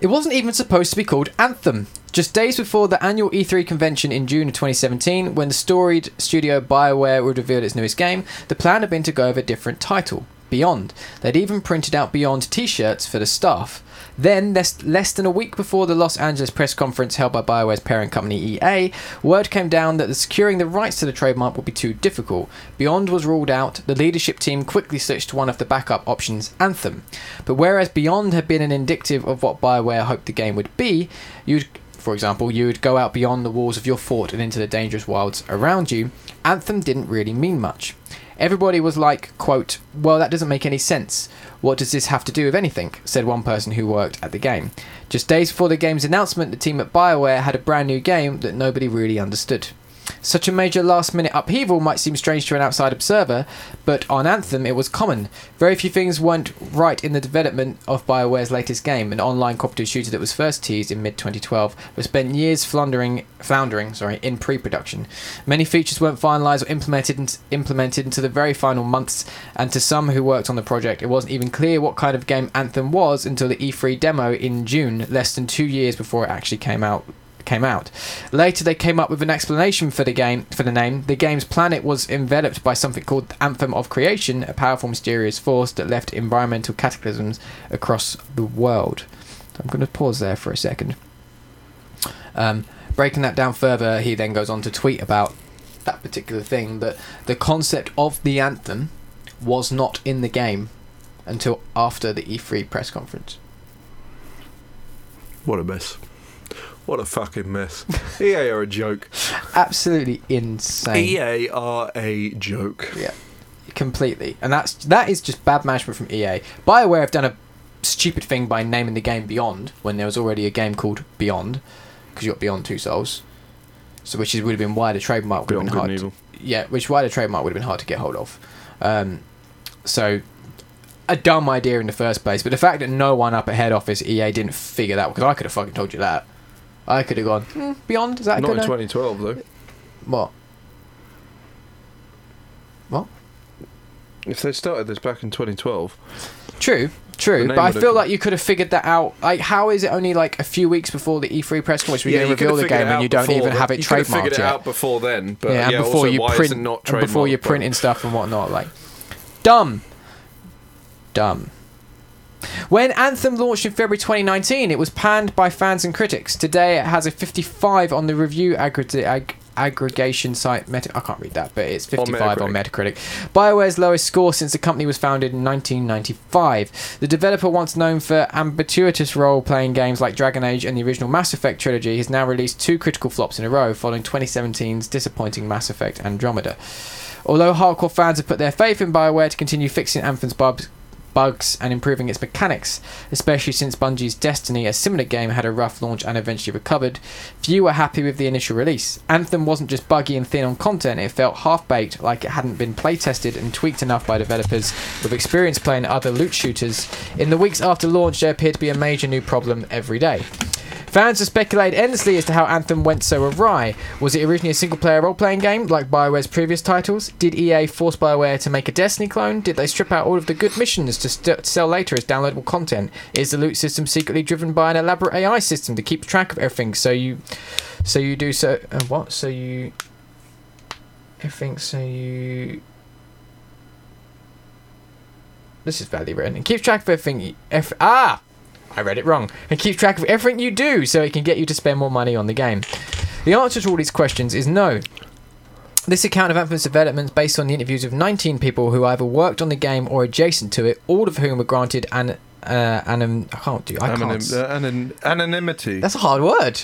It wasn't even supposed to be called Anthem. Just days before the annual E3 convention in June of 2017, when the storied studio BioWare would reveal its newest game, the plan had been to go with a different title, Beyond. They'd even printed out Beyond t shirts for the staff. Then, less, less than a week before the Los Angeles press conference held by BioWare's parent company EA, word came down that securing the rights to the trademark would be too difficult. Beyond was ruled out, the leadership team quickly switched to one of the backup options, Anthem. But whereas Beyond had been an indicative of what BioWare hoped the game would be, you'd for example, you would go out beyond the walls of your fort and into the dangerous wilds around you, Anthem didn't really mean much. Everybody was like, quote, well, that doesn't make any sense. What does this have to do with anything? said one person who worked at the game. Just days before the game's announcement, the team at BioWare had a brand new game that nobody really understood. Such a major last minute upheaval might seem strange to an outside observer, but on Anthem it was common. Very few things went right in the development of BioWare's latest game, an online cooperative shooter that was first teased in mid 2012, but spent years floundering, floundering sorry, in pre production. Many features weren't finalised or implemented, implemented into the very final months, and to some who worked on the project, it wasn't even clear what kind of game Anthem was until the E3 demo in June, less than two years before it actually came out came out. Later, they came up with an explanation for the game for the name. The game's planet was enveloped by something called the Anthem of Creation, a powerful, mysterious force that left environmental cataclysms across the world. So I'm going to pause there for a second. Um, breaking that down further, he then goes on to tweet about that particular thing that the concept of the anthem was not in the game until after the E3 press conference. What a mess. What a fucking mess. EA are a joke. Absolutely insane. EA are a joke. Yeah, completely. And that's that is just bad management from EA. BioWare have done a stupid thing by naming the game Beyond when there was already a game called Beyond, because you got Beyond Two Souls. So which is, would have been why the trademark would Beyond have been Good hard. and To, yeah, which why the trademark would have been hard to get hold of. Um, so a dumb idea in the first place, but the fact that no one up at head office EA didn't figure that because I could have fucking told you that. I could have gone hmm, Beyond. Is that a Not good in 2012 though. What? What? If they started this back in 2012, True, true. But I would have- feel like you could have figured that out. Like, how is it only like a few weeks before the E3 press conference we're Yeah, going you to reveal the game and you don't even have it You could have trademarked figured it yet? out before then, but yeah, yeah, before also, you why print is it not and before you're trademarked, but- printing stuff and whatnot. Like, dumb, dumb. When Anthem launched in February 2019, it was panned by fans and critics. Today, it has a 55 on the review aggregate. Ag- aggregation site Meta- I can't read that but it's 55 on Metacritic. BioWare's lowest score since the company was founded in 1995 the developer once known for ambitious role-playing games like Dragon Age and the original Mass Effect trilogy has now released two critical flops in a row following 2017's disappointing Mass Effect Andromeda Although hardcore fans have put their faith in BioWare to continue fixing Anthem's bugs, bugs and improving its mechanics, especially since Bungie's Destiny, a similar game, had a rough launch and eventually recovered, few were happy with the initial release. Anthem wasn't just buggy and thin on content, it felt half baked, like it hadn't been play tested and tweaked enough by developers with experience playing other loot shooters. In the weeks after launch, there appeared to be a major new problem every day. Fans have speculated endlessly as to how Anthem went so awry. Was it originally a single player role playing game, like BioWare's previous titles? Did EA force BioWare to make a Destiny clone? Did they strip out all of the good missions to st- sell later as downloadable content? Is the loot system secretly driven by an elaborate AI system to keep track of everything so you. So you do so. Uh, what? So you. Everything so you. This is badly written. It keeps track of everything. Eff- ah! I read it wrong. And keeps track of everything you do so it can get you to spend more money on the game. The answer to all these questions is no. This account of Anthem's development is based on the interviews of 19 people who either worked on the game or adjacent to it, all of whom were granted an uh, anon- I can't do. I Anonym- can't. uh, anon- anonymity. That's a hard word.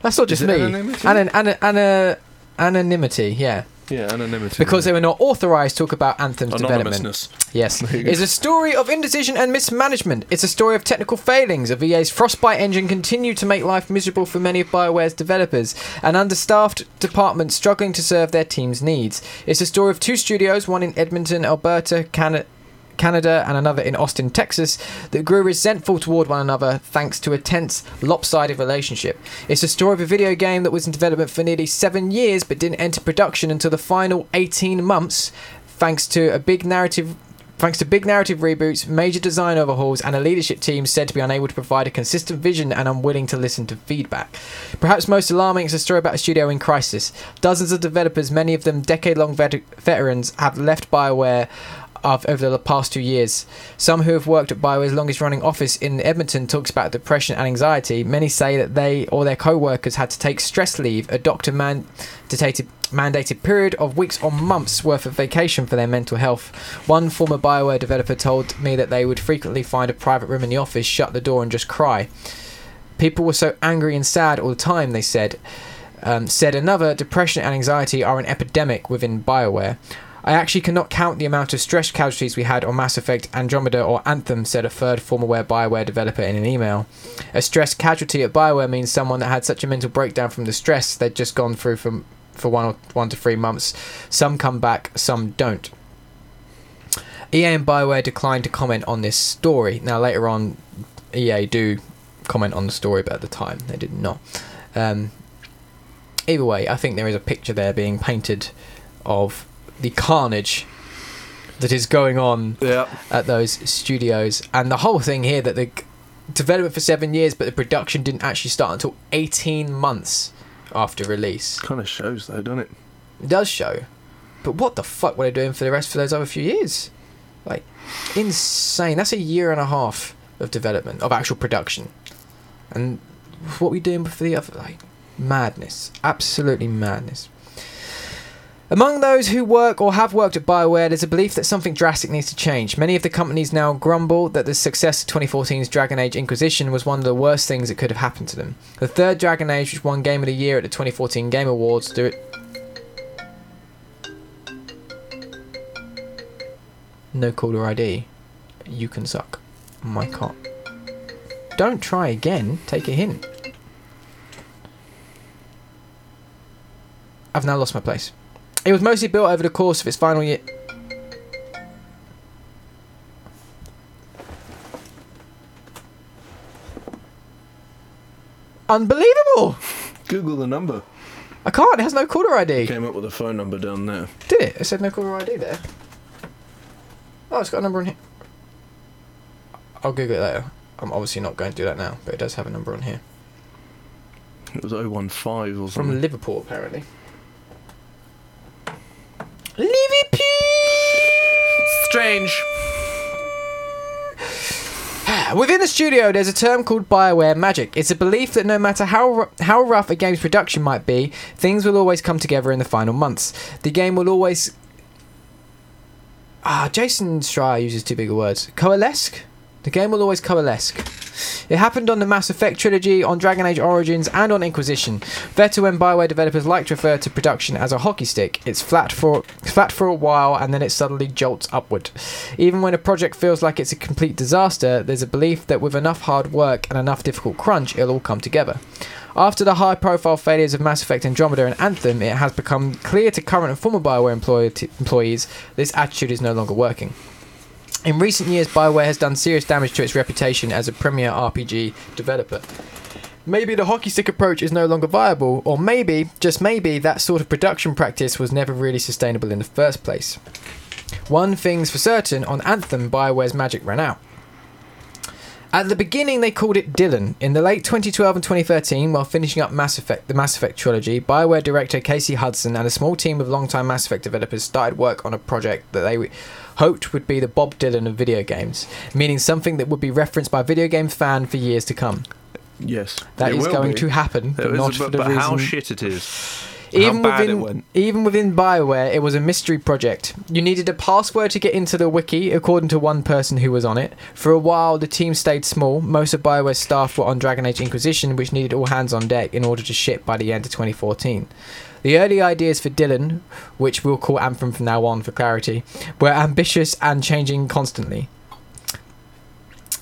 That's not just me. anonymity? Anon- anon- ana- anonymity. Yeah. Yeah, anonymity. because they were not authorized to talk about Anthem's development. Yes. There you go. It's a story of indecision and mismanagement. It's a story of technical failings. Of EA's Frostbite engine continued to make life miserable for many of BioWare's developers, an understaffed department struggling to serve their team's needs. It's a story of two studios, one in Edmonton, Alberta, Canada. Canada and another in Austin, Texas, that grew resentful toward one another thanks to a tense, lopsided relationship. It's a story of a video game that was in development for nearly seven years but didn't enter production until the final 18 months, thanks to a big narrative. Thanks to big narrative reboots, major design overhauls, and a leadership team said to be unable to provide a consistent vision and unwilling to listen to feedback. Perhaps most alarming is a story about a studio in crisis. Dozens of developers, many of them decade long vet- veterans, have left BioWare of over the past two years. Some who have worked at BioWare's longest running office in Edmonton talks about depression and anxiety. Many say that they or their co-workers had to take stress leave, a doctor mandated mandated period of weeks or months worth of vacation for their mental health. One former BioWare developer told me that they would frequently find a private room in the office, shut the door and just cry. People were so angry and sad all the time, they said. Um, said another, depression and anxiety are an epidemic within BioWare. I actually cannot count the amount of stress casualties we had on Mass Effect, Andromeda, or Anthem, said a third former BioWare developer in an email. A stress casualty at BioWare means someone that had such a mental breakdown from the stress they'd just gone through from, for one or one to three months. Some come back, some don't. EA and BioWare declined to comment on this story. Now, later on, EA do comment on the story, but at the time they did not. Um, either way, I think there is a picture there being painted of the carnage that is going on at those studios, and the whole thing here that the development for seven years, but the production didn't actually start until 18 months after release. Kind of shows though, doesn't it? It does show, but what the fuck were they doing for the rest for those other few years? Like, insane. That's a year and a half of development of actual production, and what were we doing for the other? Like, madness, absolutely madness. Among those who work or have worked at BioWare, there's a belief that something drastic needs to change. Many of the companies now grumble that the success of 2014's Dragon Age Inquisition was one of the worst things that could have happened to them. The third Dragon Age, which won Game of the Year at the 2014 Game Awards, do it. No caller ID. You can suck. My cock. Don't try again. Take a hint. I've now lost my place. It was mostly built over the course of its final year. Unbelievable! Google the number. I can't. It has no caller ID. Came up with a phone number down there. Did it? It said no caller ID there. Oh, it's got a number on here. I'll Google it later. I'm obviously not going to do that now, but it does have a number on here. It was 015 or something. From. Liverpool, apparently. Liverpool! Strange. Within the studio, there's a term called Bioware magic. It's a belief that no matter how ru- how rough a game's production might be, things will always come together in the final months. The game will always. Ah, Jason Schreier uses too big of words. Coalesce. The game will always coalesce. It happened on the Mass Effect trilogy, on Dragon Age Origins, and on Inquisition. Better when Bioware developers like to refer to production as a hockey stick. It's flat for flat for a while, and then it suddenly jolts upward. Even when a project feels like it's a complete disaster, there's a belief that with enough hard work and enough difficult crunch, it'll all come together. After the high profile failures of Mass Effect Andromeda and Anthem, it has become clear to current and former Bioware employ- employees this attitude is no longer working. In recent years, Bioware has done serious damage to its reputation as a premier RPG developer. Maybe the hockey stick approach is no longer viable, or maybe, just maybe, that sort of production practice was never really sustainable in the first place. One thing's for certain on Anthem, Bioware's magic ran out. At the beginning, they called it Dylan. In the late 2012 and 2013, while finishing up Mass Effect, the Mass Effect trilogy, BioWare director Casey Hudson and a small team of longtime Mass Effect developers started work on a project that they hoped would be the Bob Dylan of video games, meaning something that would be referenced by video game fan for years to come. Yes. That it is going be. to happen, but was- not for but, the but reason. how shit it is. even how bad within it went. even within Bioware, it was a mystery project. You needed a password to get into the wiki, according to one person who was on it. For a while, the team stayed small. Most of Bioware's staff were on Dragon Age Inquisition, which needed all hands on deck in order to ship by the end of 2014. The early ideas for Dylan, which we'll call Anthem from now on for clarity, were ambitious and changing constantly.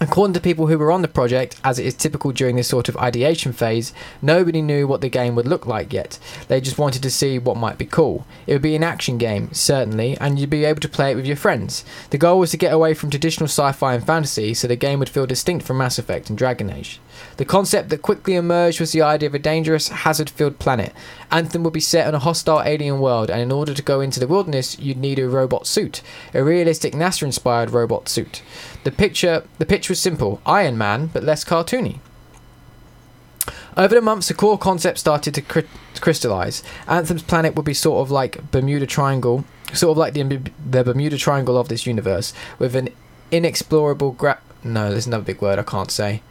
According to people who were on the project, as it is typical during this sort of ideation phase, nobody knew what the game would look like yet. They just wanted to see what might be cool. It would be an action game, certainly, and you'd be able to play it with your friends. The goal was to get away from traditional sci fi and fantasy so the game would feel distinct from Mass Effect and Dragon Age. The concept that quickly emerged was the idea of a dangerous, hazard filled planet. Anthem would be set on a hostile alien world, and in order to go into the wilderness, you'd need a robot suit, a realistic NASA inspired robot suit. The picture the pitch was simple, Iron Man, but less cartoony. Over the months, the core concept started to cri- crystallize. Anthem's planet would be sort of like Bermuda Triangle, sort of like the, the Bermuda Triangle of this universe, with an inexplorable gra- no, there's another big word I can't say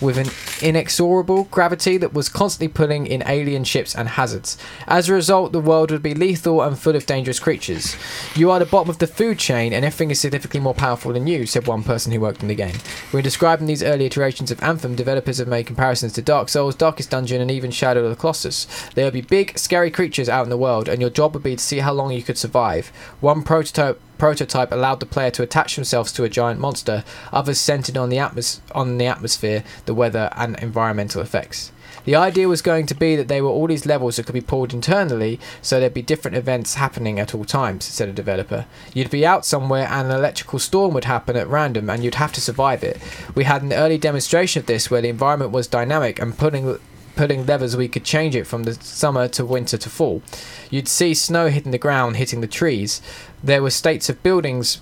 with an inexorable gravity that was constantly pulling in alien ships and hazards. As a result, the world would be lethal and full of dangerous creatures. You are the bottom of the food chain, and everything is significantly more powerful than you, said one person who worked in the game. When describing these early iterations of Anthem, developers have made comparisons to Dark Souls, Darkest Dungeon, and even Shadow of the Colossus. There would be big, scary creatures out in the world, and your job would be to see how long you could survive. One prototype prototype allowed the player to attach themselves to a giant monster, others centered on the, atmos- on the atmosphere, the weather, and environmental effects. The idea was going to be that there were all these levels that could be pulled internally, so there'd be different events happening at all times, said a developer. You'd be out somewhere and an electrical storm would happen at random and you'd have to survive it. We had an early demonstration of this where the environment was dynamic and pulling pulling levers we could change it from the summer to winter to fall. You'd see snow hitting the ground, hitting the trees. There were states of buildings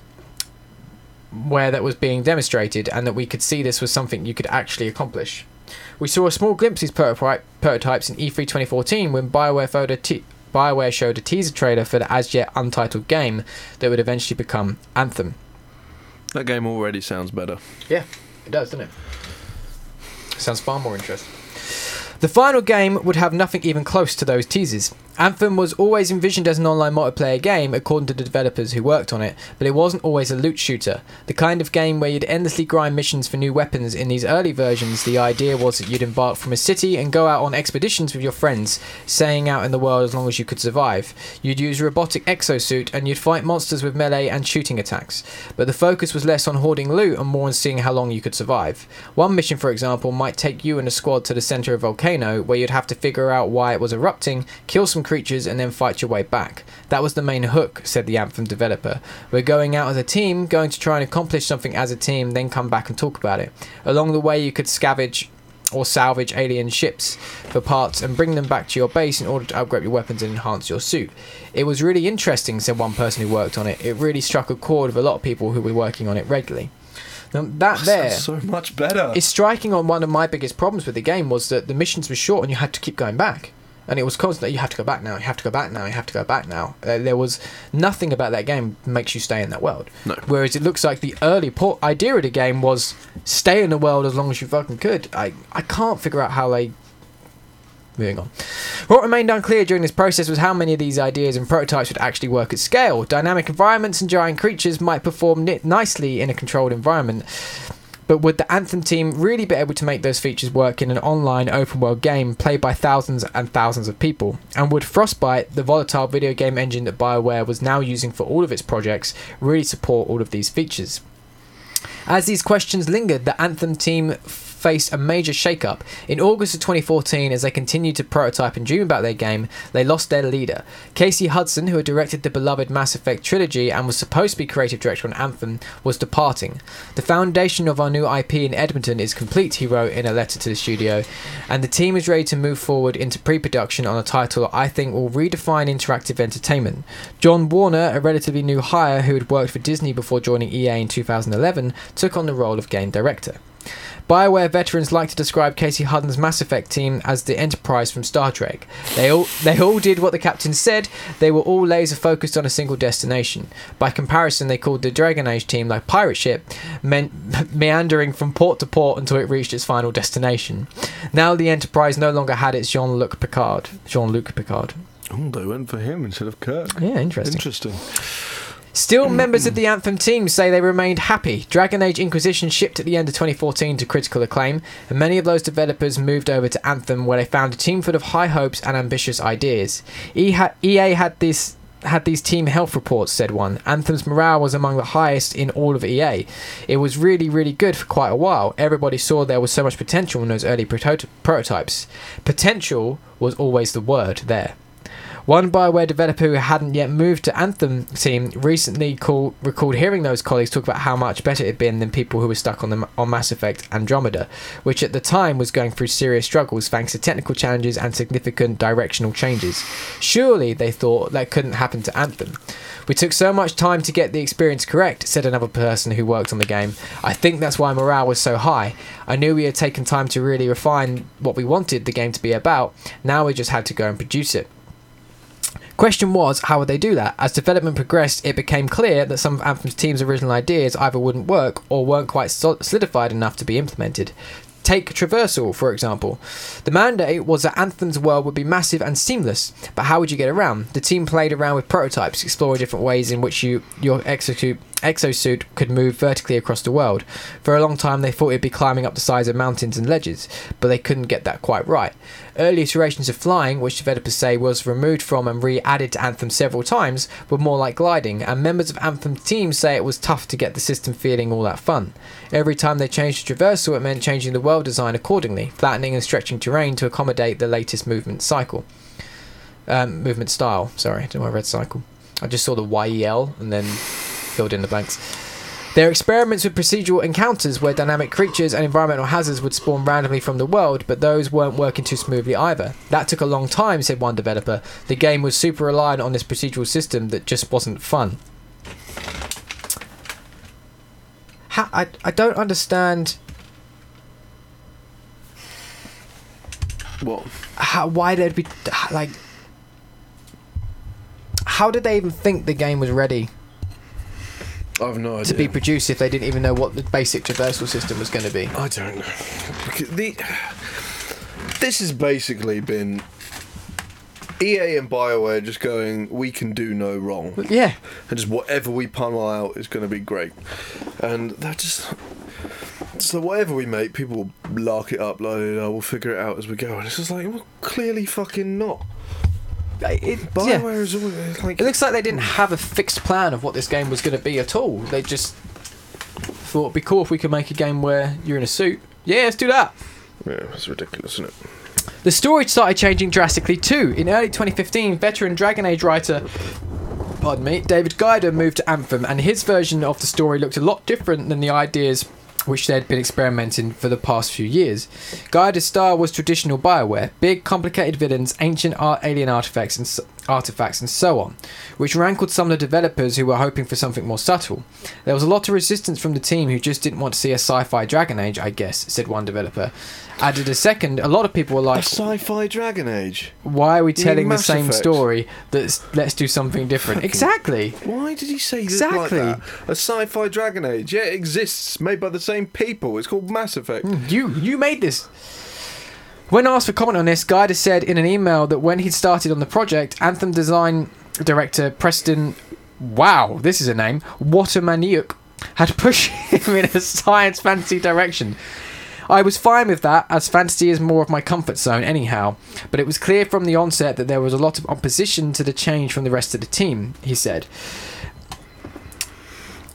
where that was being demonstrated, and that we could see this was something you could actually accomplish. We saw a small glimpse of these prototype, prototypes in E3 2014 when BioWare BioWare showed a teaser trailer for the as yet untitled game that would eventually become Anthem. That game already sounds better. Yeah, it does, doesn't it? Sounds far more interesting. The final game would have nothing even close to those teasers. Anthem was always envisioned as an online multiplayer game, according to the developers who worked on it, but it wasn't always a loot shooter. The kind of game where you'd endlessly grind missions for new weapons in these early versions, the idea was that you'd embark from a city and go out on expeditions with your friends, staying out in the world as long as you could survive. You'd use a robotic exosuit and you'd fight monsters with melee and shooting attacks, but the focus was less on hoarding loot and more on seeing how long you could survive. One mission, for example, might take you and a squad to the center of a volcano, where you'd have to figure out why it was erupting, kill some creatures, and then fight your way back. That was the main hook, said the Anthem developer. We're going out as a team, going to try and accomplish something as a team, then come back and talk about it. Along the way, you could scavenge or salvage alien ships for parts and bring them back to your base in order to upgrade your weapons and enhance your suit. It was really interesting, said one person who worked on it. It really struck a chord with a lot of people who were working on it regularly. Now, that there so much better. is striking on one of my biggest problems with the game was that the missions were short and you had to keep going back. And it was constantly, you have to go back now, you have to go back now, you have to go back now. Uh, there was nothing about that game makes you stay in that world. No. Whereas it looks like the early port idea of the game was stay in the world as long as you fucking could. I, I can't figure out how they. Moving on. What remained unclear during this process was how many of these ideas and prototypes would actually work at scale. Dynamic environments and giant creatures might perform ni- nicely in a controlled environment, but would the Anthem team really be able to make those features work in an online open world game played by thousands and thousands of people? And would Frostbite, the volatile video game engine that BioWare was now using for all of its projects, really support all of these features? As these questions lingered, the Anthem team faced a major shakeup. In August of 2014, as they continued to prototype and dream about their game, they lost their leader. Casey Hudson, who had directed the beloved Mass Effect trilogy and was supposed to be creative director on Anthem, was departing. The foundation of our new IP in Edmonton is complete, he wrote in a letter to the studio, and the team is ready to move forward into pre production on a title I think will redefine interactive entertainment. John Warner, a relatively new hire who had worked for Disney before joining EA in 2011, took on the role of game director. BioWare veterans like to describe Casey Hudson's Mass Effect team as the Enterprise from Star Trek. They all they all did what the captain said. They were all laser focused on a single destination. By comparison, they called the Dragon Age team like pirate ship, meant meandering from port to port until it reached its final destination. Now the Enterprise no longer had its Jean-Luc Picard. Jean-Luc Picard. Oh, they went for him instead of Kirk. Yeah, interesting. Interesting. Still, members of the Anthem team say they remained happy. Dragon Age Inquisition shipped at the end of 2014 to critical acclaim, and many of those developers moved over to Anthem, where they found a team full of high hopes and ambitious ideas. EA had this had these team health reports, said one. Anthem's morale was among the highest in all of EA. It was really, really good for quite a while. Everybody saw there was so much potential in those early proto- prototypes. Potential was always the word there. One Bioware developer who hadn't yet moved to Anthem team recently call, recalled hearing those colleagues talk about how much better it had been than people who were stuck on the on Mass Effect Andromeda, which at the time was going through serious struggles thanks to technical challenges and significant directional changes. Surely, they thought, that couldn't happen to Anthem. We took so much time to get the experience correct, said another person who worked on the game. I think that's why morale was so high. I knew we had taken time to really refine what we wanted the game to be about. Now we just had to go and produce it. Question was, how would they do that? As development progressed, it became clear that some of Anthem's team's original ideas either wouldn't work or weren't quite solidified enough to be implemented. Take traversal, for example. The mandate was that Anthem's world would be massive and seamless, but how would you get around? The team played around with prototypes, exploring different ways in which you your execute exosuit could move vertically across the world. For a long time, they thought it'd be climbing up the sides of mountains and ledges, but they couldn't get that quite right. Early iterations of flying, which developers say was removed from and re added to Anthem several times, were more like gliding, and members of Anthem's team say it was tough to get the system feeling all that fun. Every time they changed the traversal, it meant changing the world design accordingly, flattening and stretching terrain to accommodate the latest movement cycle. Um, movement style, sorry, I don't I read cycle. I just saw the YEL and then filled in the blanks. Their experiments with procedural encounters where dynamic creatures and environmental hazards would spawn randomly from the world, but those weren't working too smoothly either. That took a long time, said one developer. The game was super reliant on this procedural system that just wasn't fun. How, I, I don't understand What? how why there'd be like how did they even think the game was ready I've no idea. to be produced if they didn't even know what the basic traversal system was going to be I don't know. The, this has basically been EA and BioWare just going, we can do no wrong. yeah And just whatever we pummel out is going to be great. And they're just. So whatever we make, people will lark it up like, oh, we'll figure it out as we go. And it's just like, well, clearly fucking not. It, yeah. Always like. it looks like they didn't have a fixed plan of what this game was going to be at all they just thought it'd be cool if we could make a game where you're in a suit yeah let's do that Yeah, it's ridiculous, isn't it? The story started changing drastically too. In early 2015, veteran Dragon Age writer, pardon me, David Gaider moved to Anthem, and his version of the story looked a lot different than the ideas which they'd been experimenting for the past few years. Gaider's style was traditional Bioware, big, complicated villains, ancient art, alien artifacts, and artifacts, and so on, which rankled some of the developers who were hoping for something more subtle. There was a lot of resistance from the team who just didn't want to see a sci-fi Dragon Age, I guess, said one developer. Added a second, a lot of people were A like, sci-fi Dragon Age. why are we telling the same Effect? story that's let's do something different Fucking- exactly Why did he say Exactly. like that? A sci-fi Dragon Age. Yeah, it exists, made by the same people. It's called Mass Effect. Mm, you you made this when asked for comment on this Gaider said in an email that when he'd started on the project anthem design director preston wow this is a name Watamaniuk had pushed him in a science fantasy direction I was fine with that, as fantasy is more of my comfort zone anyhow, but it was clear from the onset that there was a lot of opposition to the change from the rest of the team, he said.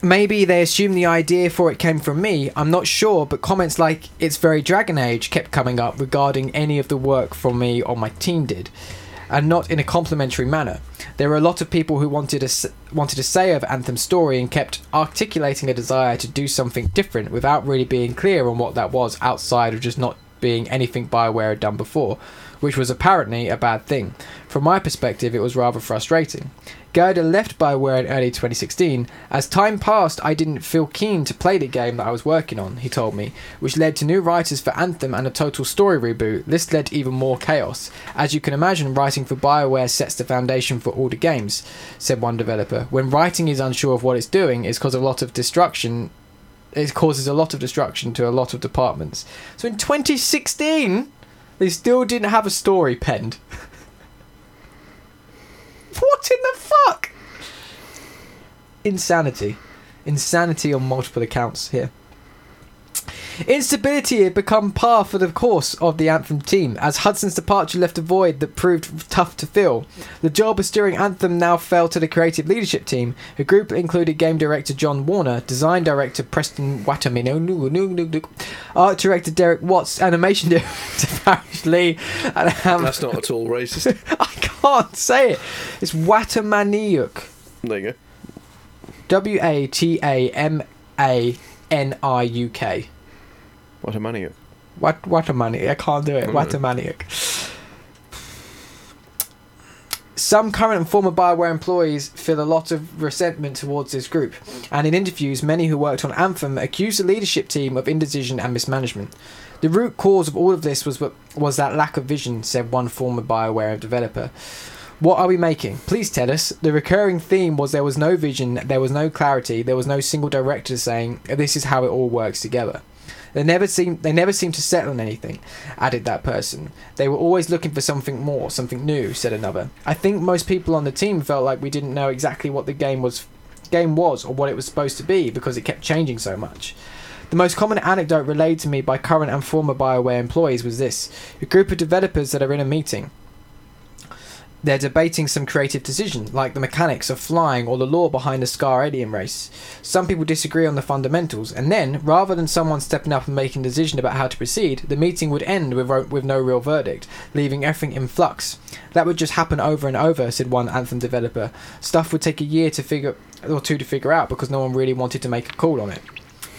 Maybe they assumed the idea for it came from me, I'm not sure, but comments like, it's very Dragon Age kept coming up regarding any of the work from me or my team did, and not in a complimentary manner. There were a lot of people who wanted s- wanted a say of Anthem's story and kept articulating a desire to do something different without really being clear on what that was outside of just not being anything Bioware had done before, which was apparently a bad thing. From my perspective, it was rather frustrating. Gaider left Bioware in early 2016. As time passed, I didn't feel keen to play the game that I was working on, he told me, which led to new writers for Anthem and a total story reboot. This led to even more chaos. As you can imagine, writing for Bioware sets the foundation for all the games, said one developer. When writing is unsure of what it's doing, it's because a lot of destruction. It causes a lot of destruction to a lot of departments. So in 2016, they still didn't have a story penned. what in the fuck? Insanity. Insanity on multiple accounts here. Instability had become par for the course of the Anthem team, as Hudson's departure left a void that proved tough to fill. The job of steering Anthem now fell to the creative leadership team, a group included game director John Warner, design director Preston Watamino, art director Derek Watts, animation director Parrish Lee, and um, That's not at all racist. I can't say it. It's Watamaniuk. There you go. W A T A M A N I U K. What a money. What Watamaniuk. I can't do it. Mm. Watamaniuk. Some current and former Bioware employees feel a lot of resentment towards this group, and in interviews, many who worked on Anthem accused the leadership team of indecision and mismanagement. The root cause of all of this was was that lack of vision, said one former Bioware developer. What are we making? Please tell us. The recurring theme was there was no vision, there was no clarity, there was no single director saying this is how it all works together. They never seem they never seemed to settle on anything, added that person. They were always looking for something more, something new, said another. I think most people on the team felt like we didn't know exactly what the game was game was or what it was supposed to be because it kept changing so much. The most common anecdote relayed to me by current and former BioWare employees was this a group of developers that are in a meeting. They're debating some creative decision, like the mechanics of flying or the lore behind the Scar alien race. Some people disagree on the fundamentals, and then, rather than someone stepping up and making a decision about how to proceed, the meeting would end with, with no real verdict, leaving everything in flux. That would just happen over and over, said one Anthem developer. Stuff would take a year to figure or two to figure out because no one really wanted to make a call on it.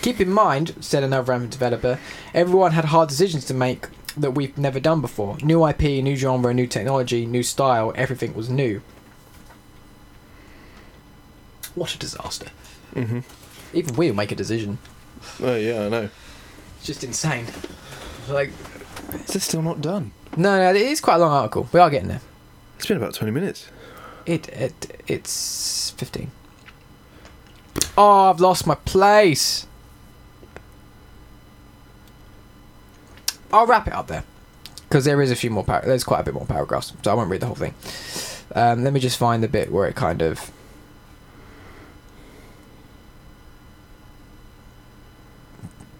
Keep in mind, said another Anthem developer, everyone had hard decisions to make that we've never done before. New IP, new genre, new technology, new style, everything was new. What a disaster. Mm-hmm. Even we'll make a decision. Oh yeah, I know. It's just insane. Like, Is this still not done? no, no, it is quite a long article. We are getting there. It's been about twenty minutes. It, it, it's 15. Oh, I've lost my place. I'll wrap it up there because there is a few more. Par- there's quite a bit more paragraphs, so I won't read the whole thing. Um, let me just find the bit where it kind of.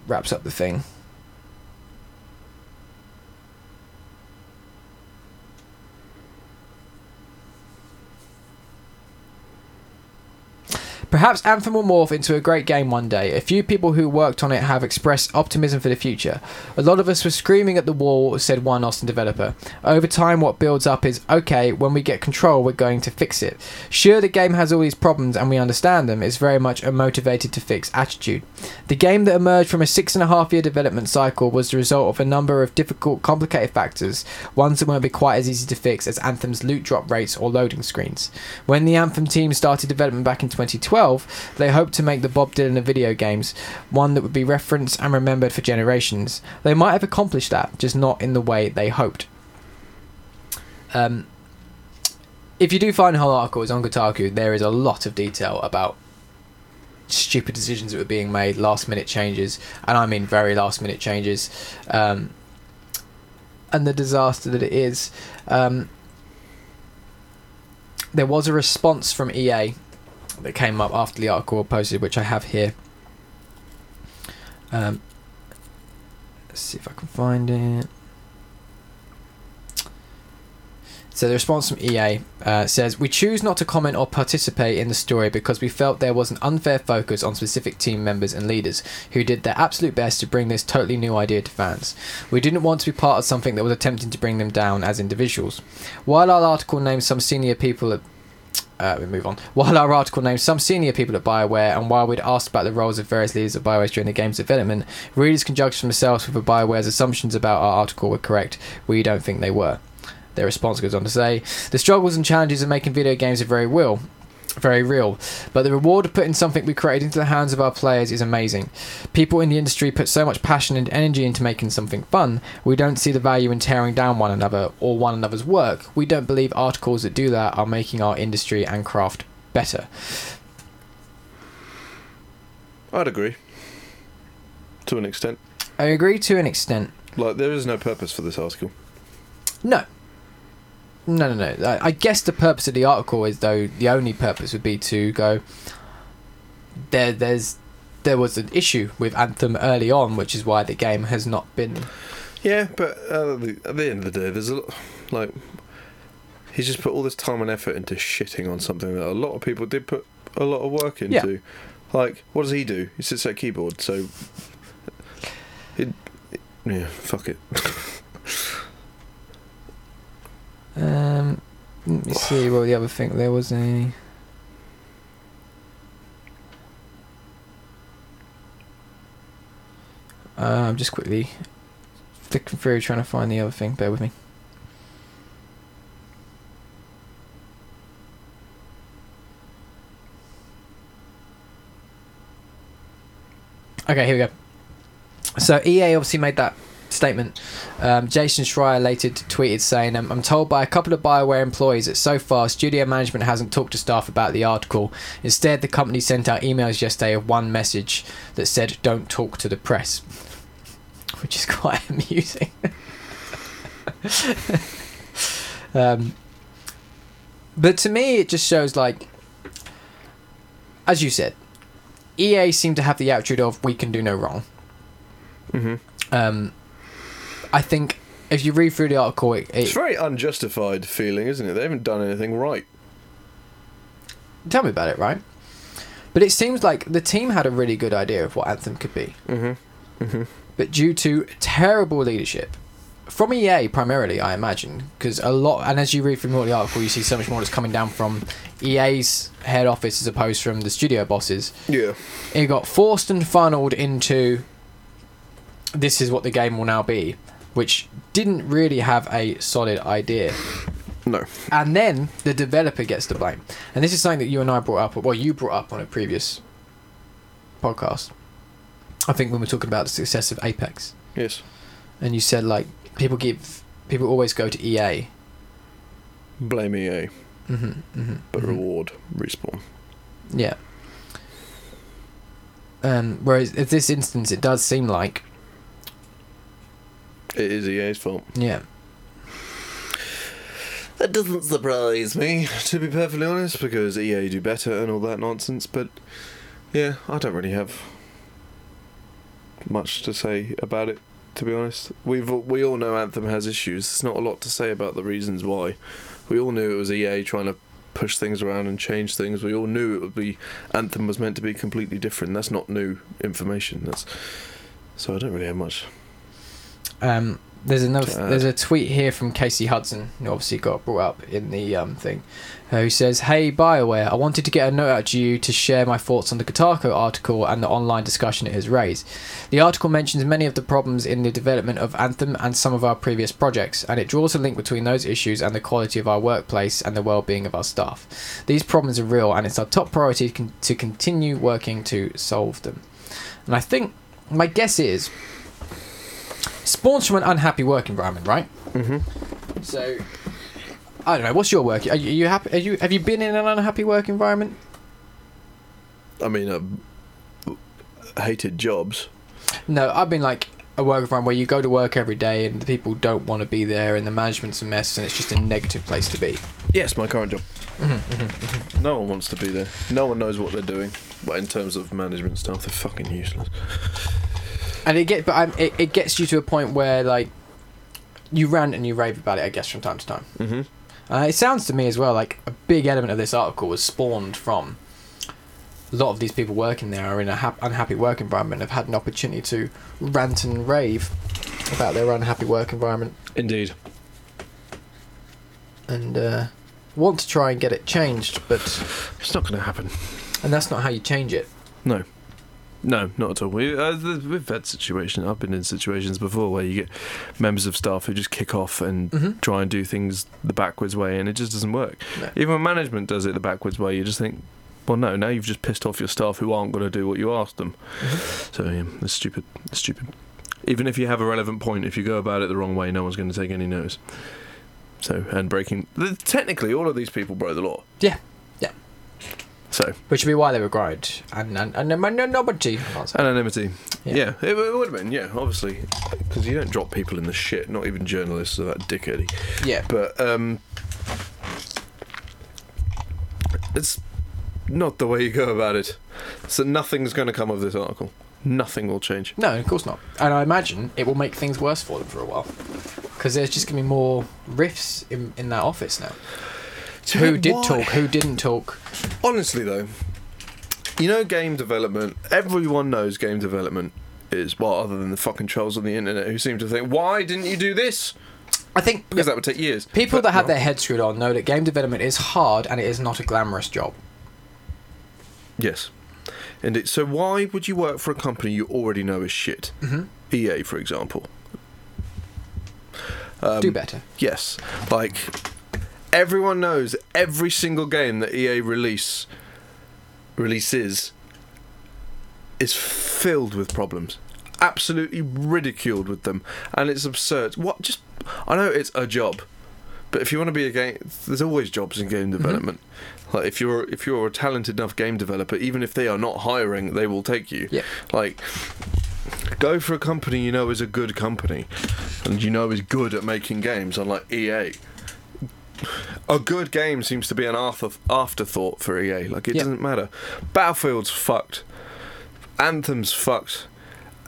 Wraps up the thing. Perhaps Anthem will morph into a great game one day. A few people who worked on it have expressed optimism for the future. A lot of us were screaming at the wall, said one Austin developer. Over time, what builds up is okay, when we get control, we're going to fix it. Sure, the game has all these problems and we understand them. It's very much a motivated to fix attitude. The game that emerged from a six and a half year development cycle was the result of a number of difficult, complicated factors, ones that won't be quite as easy to fix as Anthem's loot drop rates or loading screens. When the Anthem team started development back in 2012, they hoped to make the Bob Dylan of video games, one that would be referenced and remembered for generations. They might have accomplished that, just not in the way they hoped. Um, if you do find whole article, it's on Kotaku. There is a lot of detail about stupid decisions that were being made, last minute changes, and I mean very last minute changes, um, and the disaster that it is. Um, there was a response from EA that came up after the article posted, which I have here. Um, let's see if I can find it. So the response from EA uh, says, "We choose not to comment or participate in the story because we felt there was an unfair focus on specific team members and leaders who did their absolute best to bring this totally new idea to fans. We didn't want to be part of something that was attempting to bring them down as individuals. While our article names some senior people at uh, we move on. While our article names some senior people at BioWare, and while we'd asked about the roles of various leaders at BioWare during the game's development, readers can judge for themselves whether BioWare's assumptions about our article were correct. We don't think they were. Their response goes on to say, The struggles and challenges of making video games are very real. Very real, but the reward of putting something we created into the hands of our players is amazing. People in the industry put so much passion and energy into making something fun, we don't see the value in tearing down one another or one another's work. We don't believe articles that do that are making our industry and craft better. I'd agree. To an extent. I agree to an extent. Like there is no purpose for this article. No. No, no, no. I, I guess the purpose of the article is, though, the only purpose would be to go, there there's there was an issue with Anthem early on, which is why the game has not been. Yeah, but uh, the, at the end of the day, there's a lot, like he's just put all this time and effort into shitting on something that a lot of people did put a lot of work into. Yeah. Like, what does he do? He sits at a keyboard, so it, yeah, fuck it. Um, let me see what the other thing there was a. Uh, I'm just quickly flicking through trying to find the other thing. Bear with me. Okay, here we go. So EA obviously made that statement. Um, Jason Schreier later tweeted saying, um, I'm told by a couple of Bioware employees that so far studio management hasn't talked to staff about the article. Instead, the company sent out emails yesterday of one message that said, Don't talk to the press. Which is quite amusing. um, but to me, it just shows, like, as you said, EA seem to have the attitude of, We can do no wrong. hmm Um, I think if you read through the article, it, It's it, a very unjustified feeling, isn't it? They haven't done anything right. tell me about it, right? But it seems like the team had a really good idea of what Anthem could be, Mm-hmm. Mm-hmm. but due to terrible leadership from EA primarily, I imagine, because a lot, and as you read through more of the article, you see so much more that's coming down from EA's head office as opposed from the studio bosses. Yeah. It got forced and funneled into this is what the game will now be, which didn't really have a solid idea. No. and then the developer gets to blame. And this is something that you and I brought up, well, you brought up on a previous podcast. I think when we were talking about the success of Apex, Yes. and you said like people give people always go to EA, Blame EA, mm-hmm, mm-hmm, but reward respawn. yeah. Um, whereas in this instance, it does seem like It is EA's fault. yeah, That doesn't surprise me, to be perfectly honest, because EA do better and all that nonsense. But yeah, I don't really have much to say about it. To be honest, we've we all know Anthem has issues. There's not a lot to say about the reasons why. We all knew it was EA trying to push things around and change things. We all knew it would be Anthem was meant to be completely different. That's not new information. That's so I don't really have much. Um, there's another. Add. There's a tweet here from Casey Hudson, who obviously got brought up in the um, thing, uh, who says, "Hey Bioware, I wanted to get a note out to you to share my thoughts on the Kotaku article and the online discussion it has raised. The article mentions many of the problems in the development of Anthem and some of our previous projects, and it draws a link between those issues and the quality of our workplace and the well-being of our staff. These problems are real, and it's our top priority to continue working to solve them. And I think my guess is." Spawns from an unhappy work environment, right? Mm-hmm. So, I don't know. What's your work? Are you, are you happy? Are you have you been in an unhappy work environment? I mean, uh, hated jobs. No, I've been like a work environment where you go to work every day and the people don't want to be there and the management's a mess and it's just a negative place to be. Yes, my current job. Mm-hmm, No one wants to be there. No one knows what they're doing. But in terms of management stuff, they're fucking useless. And it get, but um, it, it gets you to a point where like you rant and you rave about it. I guess from time to time. Mm-hmm. Uh, it sounds to me as well like a big element of this article was spawned from a lot of these people working there are in a hap- unhappy work environment have had an opportunity to rant and rave about their unhappy work environment Indeed. and uh, want to try and get it changed but It's not going to happen. and that's not how you change it No. No, not at all. We, uh, we've had situations. I've been in situations before where you get members of staff who just kick off and Mhm. try and do things the backwards way, and it just doesn't work. No. Even when management does it the backwards way, you just think, well, no, now you've just pissed off your staff who aren't going to do what you asked them. So yeah, it's stupid. It's stupid. Even if you have a relevant point, if you go about it the wrong way, no one's going to take any notice. So and breaking technically, all of these people broke the law. Yeah. So which would be why they were grind and and and anonymity. Yeah. Yeah, it, it would have been. Yeah, obviously, because you don't drop people in the shit. Not even journalists are that dickheady. yeah But um, it's not the way you go about it. So nothing's going to come of this article. Nothing will change. No, of course not. And I imagine it will make things worse for them for a while. Because there's just going to be more rifts in, in that office now. Who did Why? talk, who didn't talk. Honestly, though, you know, game development. Everyone knows game development is well, other than the fucking trolls on the internet who seem to think, "Why didn't you do this?" I think Because that would take years. people But that have no. their heads screwed on know that game development is hard and it is not a glamorous job. Yes. And it, so why would you work for a company you already know is shit? Mhm. EA, for example. Um, Do better. Yes. Like everyone knows every single game that EA release releases is filled with problems. Absolutely ridiculed with them. And it's absurd. What just I know it's a job. But if you want to be a game there's always jobs in game mm-hmm. development. Like if you're if you're a talented enough game developer, even if they are not hiring, they will take you. Yeah. Like go for a company you know is a good company and you know is good at making games, unlike EA. A good game seems to be an after- afterthought for EA. Like it Yeah. doesn't matter. Battlefield's fucked. Anthem's fucked.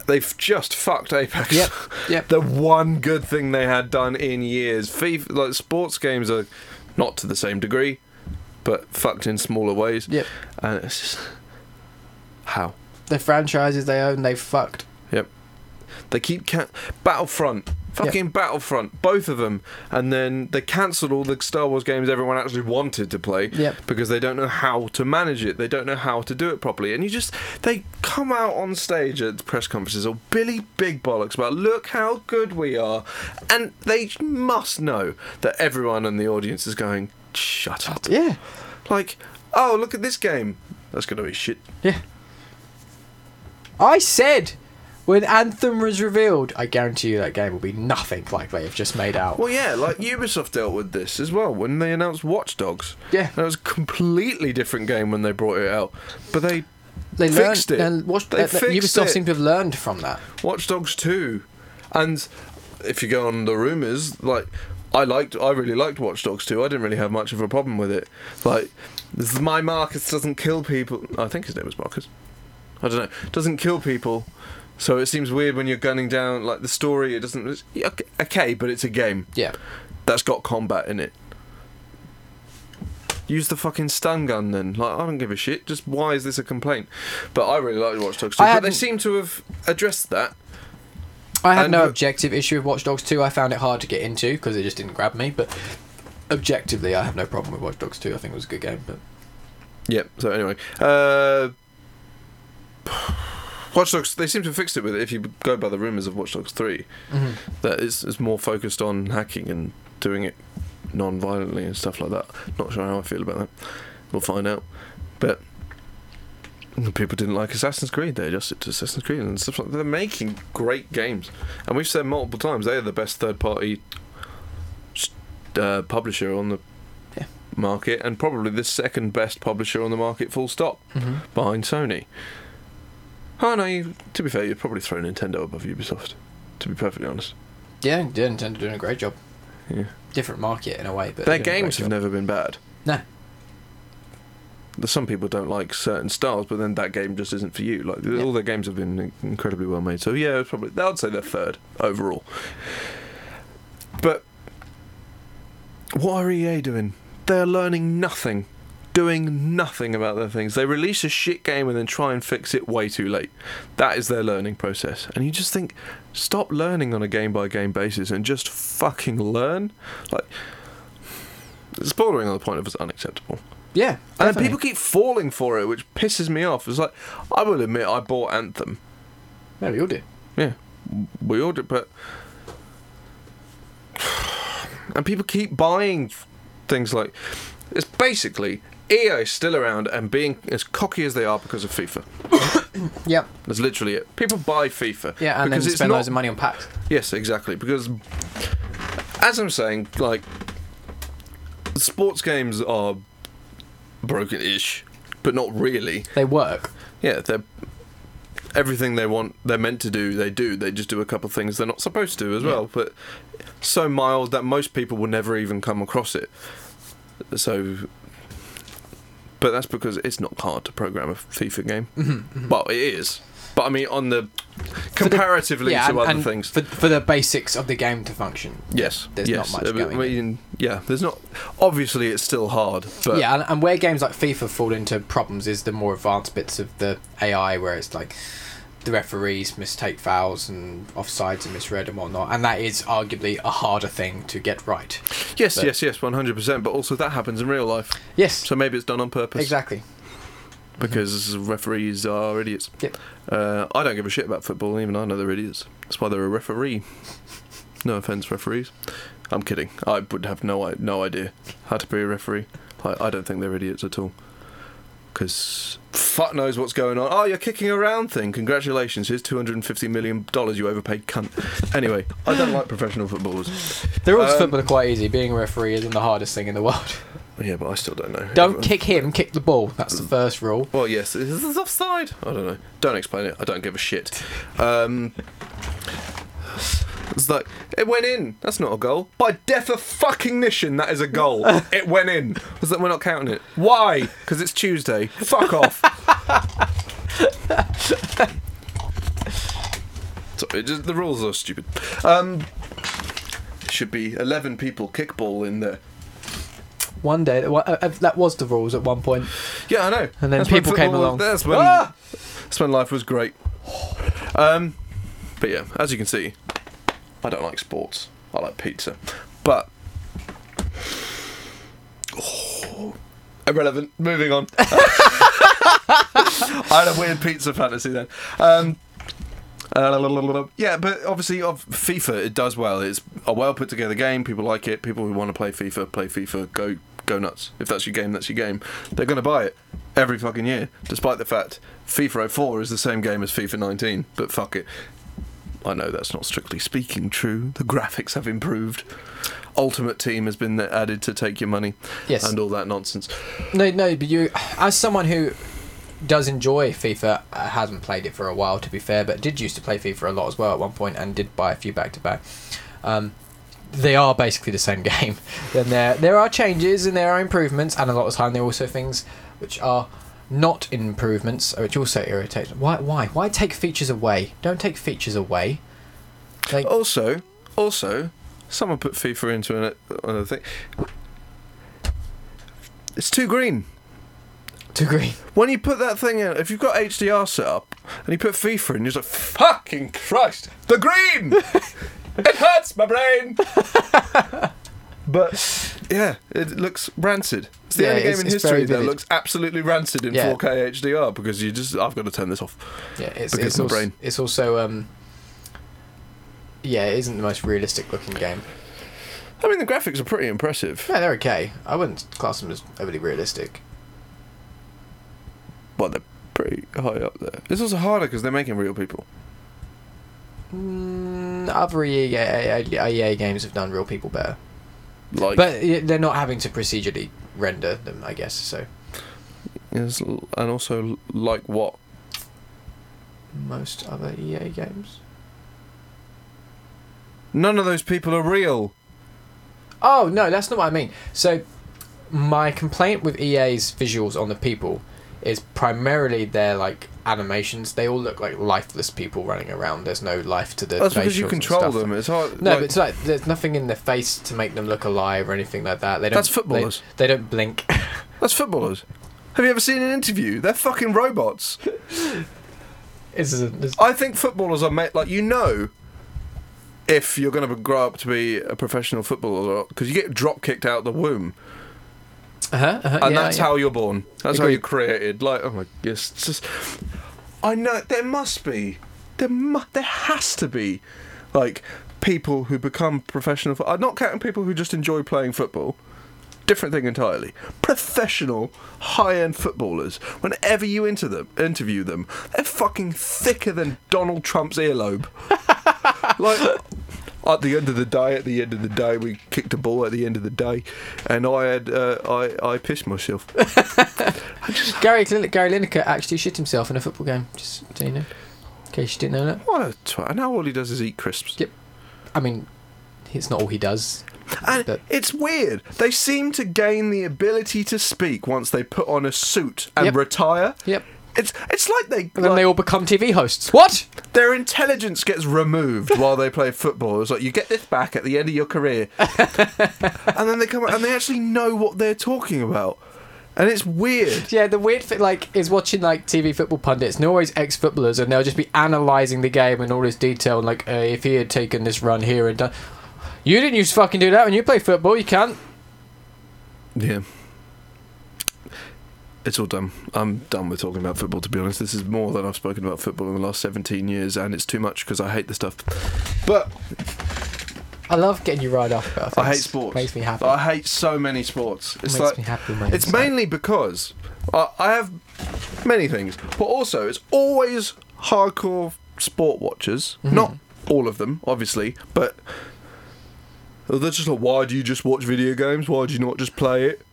They've just fucked Apex. Yep, yep. the one good thing they had done in years. FIFA, like sports games are not to the same degree, but fucked in smaller ways. Yep. And it's just how The franchises they own, they've fucked. Yep. They keep can- Battlefront, fucking Battlefront, both of them, and then they cancelled all the Star Wars games everyone actually wanted to play Yep. because they don't know how to manage it. They don't know how to do it properly, and you just they come out on stage at press conferences or Billy Big Bollocks about look how good we are, and they must know that everyone in the audience is going shut up. Yeah. Like, oh look at this game, that's gonna be shit. Yeah. I said when Anthem was revealed, I guarantee you that game will be nothing like they have just made out. Well, yeah, like Ubisoft dealt with this as well when they announced Watch Dogs. Yeah. that was a completely different game when they brought it out. But they They fixed learned, it. And watched, They uh, fixed Ubisoft it. seem to have learned from that. Watch Dogs 2. And if you go on the rumours, like I liked I really liked Watch Dogs 2. I didn't really have much of a problem with it. Like this is my Marcus doesn't kill people. I think his name was Marcus. I don't know. Doesn't kill people. So it seems weird when you're gunning down like the story. It doesn't. Okay- but it's a game. Yeah. that's got combat in it. Use the fucking stun gun then. Like I don't give a shit. Just why is this a complaint? But I really like Watch Dogs 2. I But they seem to have addressed that. I had And no objective issue with Watch Dogs 2. I found it hard to get into because it just didn't grab me. But objectively, I have no problem with Watch Dogs 2. I think it was a good game. But Yep. So anyway, uh, Watch Dogs. They seem to have fixed it with it. If you go by the rumors of Watch Dogs 3 that is is more focused on hacking and doing it non-violently and stuff like that. Not sure how I feel about that. We'll find out. But people didn't like Assassin's Creed. They adjusted to Assassin's Creed and stuff like that. They're making great games, and we've said multiple times they are the best third-party uh, publisher on the Yeah. market, and probably the second best publisher on the market. Full stop behind Sony. Oh no! You, to be fair, you'd probably throw Nintendo above Ubisoft. To be perfectly honest. yeah, yeah, Nintendo doing a great job. Yeah. Different market in a way, but Their they're doing a games have never been bad. No. Some people don't like certain styles, but then that game just isn't for you. Like Yeah. all their games have been incredibly well made. So yeah, probably I'd say they're third overall. But what are EA doing? They're learning nothing, doing nothing about their things. They release a shit game and then try and fix it way too late. That is their learning process. And you just think, stop learning on a game by game basis and just fucking learn. Like, it's bordering on the point of it's unacceptable. Yeah, And then people keep falling for it, which pisses me off. It's like, I will admit, I bought Anthem. Yeah, we all do. Yeah, we all did, but. And people keep buying things like. It's basically EA is still around and being as cocky as they are because of FIFA. Yep. That's literally it. People buy FIFA. Yeah, and because then it's spend not- loads of money on packs. Yes, exactly. Because, as I'm saying, like, sports games are broken-ish, but not really. They work. Yeah, they're everything they want. They're meant to do. They do. They just do a couple of things they're not supposed to as Yeah. well. But so mild that most people will never even come across it. So but that's because it's not hard to program a FIFA game. Mm-hmm, Well, it is, but I mean, on the comparatively yeah, to and, other and things, for, for the basics of the game to function. yes, there's yes. not much I mean, going mean, yeah, there's not. Obviously, it's still hard, but yeah, and, and where games like FIFA fall into problems is the more advanced bits of the AI, where it's like the referees mistake fouls and offsides and misread and whatnot, and that is arguably a harder thing to get right. yes, but- yes, yes, one hundred percent. But also, that happens in real life, Yes, so maybe it's done on purpose. exactly. because referees are idiots. Yep. Uh, I don't give a shit about football, even I know they're idiots. That's why they're a referee. No offense, referees. I'm kidding. I would have no no idea how to be a referee. I, I don't think they're idiots at all. Because fuck knows what's going on. Oh, you're kicking around thing. Congratulations. Here's $250 million you overpaid cunt. Anyway, I don't like professional footballers. The rules of Um, football are quite easy. Being a referee isn't the hardest thing in the world. Yeah, but I still don't know. Don't Everyone- kick him, kick the ball. That's the first rule. Well, yes, this is offside? I don't know. Don't explain it. I don't give a shit. Um, it's like it went in. That's not a goal. By definition, that is a goal. it went in. Was that we're not counting it? Why? Because it's Tuesday. Fuck off. so it just, the rules are stupid. Um, should be eleven people kickball in there. One day, uh, uh, that was the rules at one point. Yeah, I know. And then That's people came along. That's when, Ah! that's when life was great. Um, but yeah, as you can see, I don't like sports. I like pizza. But Oh, irrelevant. Moving on. I had a weird pizza fantasy then. Um, uh, yeah, but obviously, of FIFA, it does well. It's a well put together game. People like it. People who want to play FIFA play FIFA. Go go nuts. If that's your game, that's your game. They're going to buy it every fucking year, despite the fact FIFA 04 is the same game as FIFA 19. But fuck it. I know that's not strictly speaking true. The graphics have improved. Ultimate Team has been added to take your money Yes. and all that nonsense. No, no, but you, as someone who does enjoy FIFA, uh, hasn't played it for a while to be fair, but did used to play FIFA a lot as well at one point and did buy a few back to back. Um, they are basically the same game. Then there there are changes and there are improvements, and a lot of the time there are also things which are not improvements, which also irritate. Why why why take features away? Don't take features away. Also, also, someone put FIFA into an, another thing. It's too green. Too green. When you put that thing in, if you've got HDR set up and you put FIFA in, you're just like, fucking Christ, the green! it hurts my brain! but, yeah, it looks rancid. It's the Yeah, only game in history that looks absolutely rancid in Yeah. 4K HDR because you just, I've got to turn this off. Yeah, it's Because it's my also, brain. it's also um. Yeah, it isn't the most realistic looking game. I mean, the graphics are pretty impressive, Yeah, they're okay. I wouldn't class them as overly realistic. but they're pretty high up there. It's also harder because they're making real people. Mm, other EA, EA games have done real people better, Like, but they're not having to procedurally render them, I guess. So yes, and also like what? most other EA games. None of those people are real. Oh no, that's not what I mean. So my complaint with EA's visuals on the people is primarily their like animations. They all look like lifeless people running around. There's no life to the. That's because you control them. It's hard. No, like- but it's like there's nothing in their face to make them look alive or anything like that. They don't. That's footballers. They, they don't blink. That's footballers. Have you ever seen an interview? They're fucking robots. It's, it's, I think footballers are made like you know. If you're going to grow up to be a professional footballer, because you get drop kicked out of the womb, uh-huh, uh-huh, and yeah, that's yeah. how you're born. That's how you're created. Like, oh my, yes, just. I know there must be, there mu- there has to be, like people who become professional. fo- I'm not counting people who just enjoy playing football. Different thing entirely. Professional, high-end footballers. Whenever you into them, interview them, they're fucking thicker than Donald Trump's earlobe. like at the end of the day, at the end of the day, we kicked a ball. At the end of the day, and I had uh, I I pissed myself. Gary Lin- Gary Lineker actually shit himself in a football game. Just so you know, in case you didn't know that. What a twat! And now all he does is eat crisps. Yep. I mean, it's not all he does. And But- it's weird. They seem to gain the ability to speak once they put on a suit and Yep. retire. Yep. It's it's like they And then like, they all become TV hosts. What? their intelligence gets removed while they play football. It's like you get this back at the end of your career, and then they come out and they actually know what they're talking about, and it's weird. Yeah, the weird thing, like, is watching like TV football pundits, and they're always ex-footballers, and they'll just be analysing the game in all this detail, and like, uh, if he had taken this run here and done, you didn't used to fucking do that when you play football. You can't. Yeah. It's all done. I'm done with talking about football, to be honest. This is more than I've spoken about football in the last 17 years, and it's too much because I hate the stuff. But I love getting you right off about I hate sports. Makes me happy. I hate so many sports. It's Makes like me happy. it's mainly because I, I have many things, but also it's always hardcore sport watchers. Mm-hmm. Not all of them, obviously, but they're just like, why do you just watch video games? Why do you not just play it?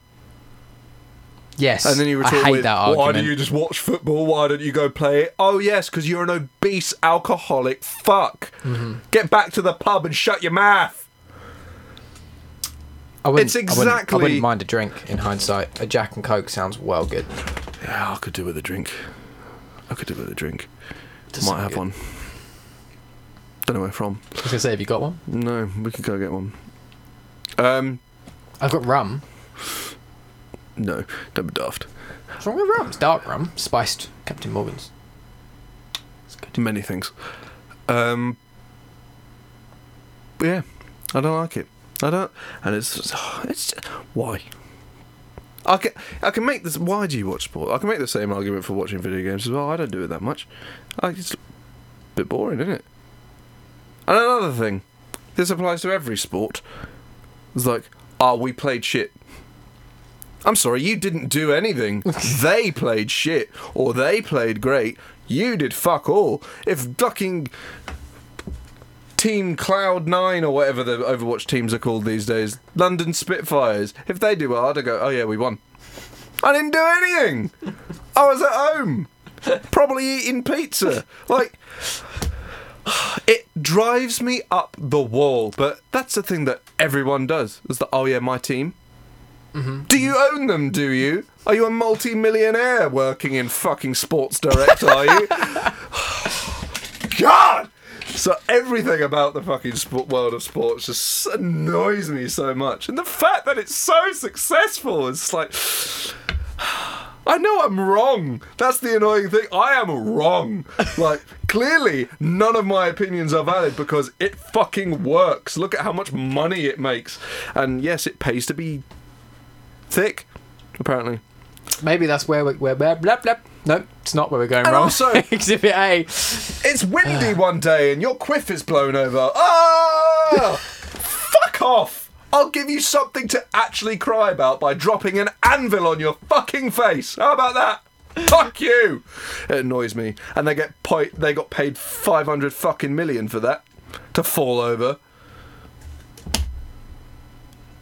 Yes. And then you I retort hate with, that why argument. do you just watch football? Why don't you go play it? Oh, yes, because you're an obese alcoholic fuck. Mm-hmm. Get back to the pub and shut your mouth. I wouldn't, it's I wouldn't- I wouldn't, mind a drink in hindsight. A Jack and Coke sounds well good. Yeah, I could do with a drink. I could do with a drink. Does Might have good. one. Don't know where from. I was gonna say, have you got one? No, we could go get one. Um, I've got rum. No, don't be daft. What's wrong with rum? It's dark rum, spiced Captain Morgan's. It's good. Many things. Um, yeah, I don't like it. I don't, and it's it's why. I can I can make this. Why do you watch sport? I can make the same argument for watching video games as well. I don't do it that much. I, it's a bit boring, isn't it? And another thing, this applies to every sport. It's like, oh, we played shit. I'm sorry, you didn't do anything. they played shit, or they played great. You did fuck all. If fucking Team Cloud9 or whatever the Overwatch teams are called these days, London Spitfires, if they do well, I'd go, oh yeah, we won. I didn't do anything. I was at home, probably eating pizza. Like, it drives me up the wall. But that's the thing that everyone does. Is that oh yeah, my team. Mm-hmm. Do you own them? Do you? Are you a multi-millionaire working in fucking Sports Direct? Are you? God. So everything about the fucking sport world of sports just annoys me so much, and the fact that it's so successful is like. I know I'm wrong. That's the annoying thing. I am wrong. Like, clearly, none of my opinions are valid because it fucking works. Look at how much money it makes. And yes, it pays to be thick, apparently. Maybe that's where we're. Where, blah, blah, blah. Nope, it's not where we're going And wrong. also- Exhibit A. It's windy one day and your quiff is blown over. Ah! Fuck off! I'll give you something to actually cry about by dropping an anvil on your fucking face. How about that? Fuck you! It annoys me. And they get po- they got paid 500 fucking million for that. To fall over.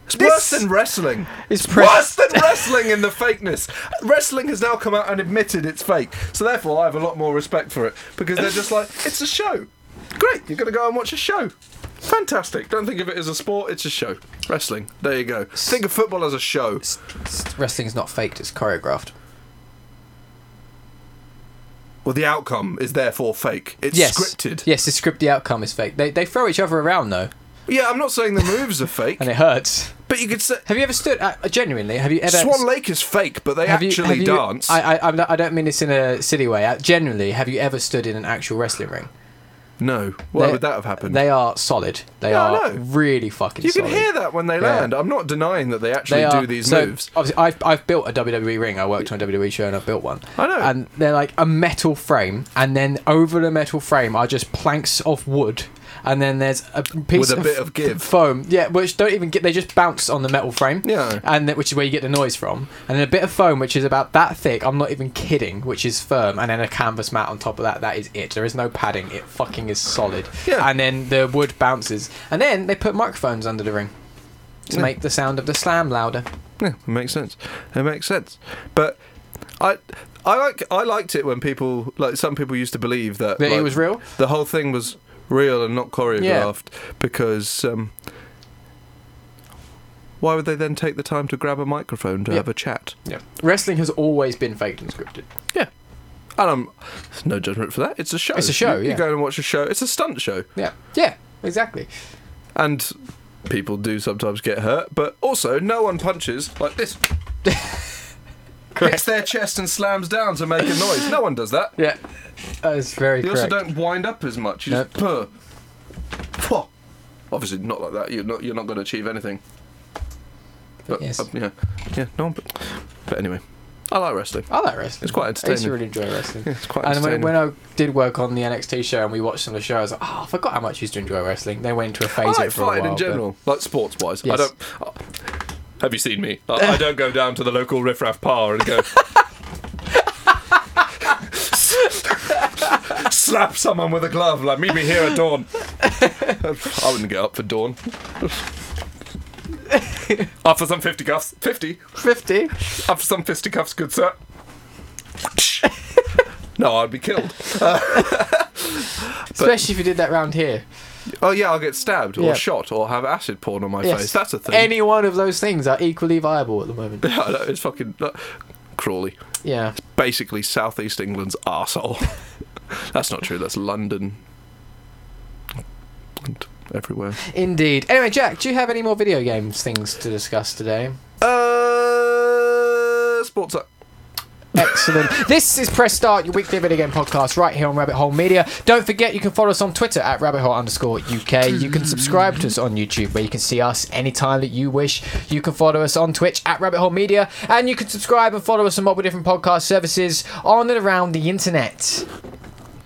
It's worse than wrestling. It's pre- worse than wrestling in the fakeness. Wrestling has now come out and admitted it's fake. So therefore, I have a lot more respect for it because they're just like, it's a show. Great, you're going to go and watch a show. Fantastic. Don't think of it as a sport, it's a show. Wrestling. There you go. Think of football as a show. S- s- Wrestling's not faked, it's choreographed. Well, the outcome is therefore fake. It's yes. scripted. Yes, the script, the outcome is fake. They, they throw each other around, though, Yeah, I'm not saying the moves are fake, and it hurts. but you could say Have you ever stood. Uh, genuinely, have you ever. Swan Lake is fake, but they have you- actually have you- dance. I, I, I'm not- I don't mean this in a silly way. Uh, Genuinely, have you ever stood in an actual wrestling ring? no. Why They- would that have happened? They are solid. They Yeah, are really fucking you can solid. hear that when they Yeah. land. I'm not denying that they actually They are, do these so, moves. Obviously, I've, I've built a WWE ring. I worked on a WWE show and I've built one. I know. And they're like a metal frame, and then over the metal frame are just planks of wood, and then there's a piece With a bit of give. foam. Yeah, which don't even get. They just bounce on the metal frame. Yeah. And that, which is where you get the noise from, and then a bit of foam, which is about that thick. I'm not even kidding, which is firm, and then a canvas mat on top of that. That is it. There is no padding. It fucking is solid. Yeah. And then the wood bounces, and then they put microphones under the ring to Yeah. make the sound of the slam louder. Yeah, it makes sense. It makes sense. But I I like I liked it when people like some people used to believe that That it was real? The whole thing was real and not choreographed because um, why would they then take the time to grab a microphone to Yeah. have a chat? Yeah. Wrestling has always been faked and scripted. Yeah. And I'm there's no judgment for that. It's a show. It's a show, You, you yeah. go and watch a show. It's a stunt show. Yeah. Yeah. Exactly. And people do sometimes get hurt, but also no one punches like this. Hits their chest and slams down to make a noise. No one does that. Yeah. That is very You correct. also don't wind up as much. You just. Pwah. Obviously, not like that. You're not. You're not going to achieve anything. But Yes. uh, yeah, yeah. No, one. But, but anyway, I like wrestling. I like wrestling. It's quite I used entertaining. to really enjoy wrestling. Yeah, it's quite And when, entertaining. when I did work on the NXT show and we watched some of the shows, I was like, oh, I forgot how much I used to enjoy wrestling. They went into a phase I of like it for a while. in but- general, like sports wise. I don't. Have you seen me? I, I don't go down to the local riffraff par and go. Slap someone with a glove like meet me here at dawn. I wouldn't get up for dawn. For some fisticuffs. Fifty. 50. Up for some fisticuffs, good sir. no, I'd be killed. Especially if you did that round here. Oh yeah, I'll get stabbed or Yeah. shot or have acid poured on my Yes. face. That's a thing. Any one of those things are equally viable at the moment. Yeah, I know, it's fucking uh, Crawley. Yeah. Basically, southeast England's arsehole. That's not true. That's London. And everywhere. Indeed. Anyway, Jack, do you have any more video games things to discuss today? Uh, sports. Up. Excellent. this is Press Start, your weekly video game podcast, right here on Rabbit Hole Media. Don't forget you can follow us on Twitter at rabbit hole underscore UK. You can subscribe to us on YouTube where you can see us anytime that you wish. You can follow us on Twitch at Rabbit Hole Media, and you can subscribe and follow us on multiple different podcast services on and around the internet.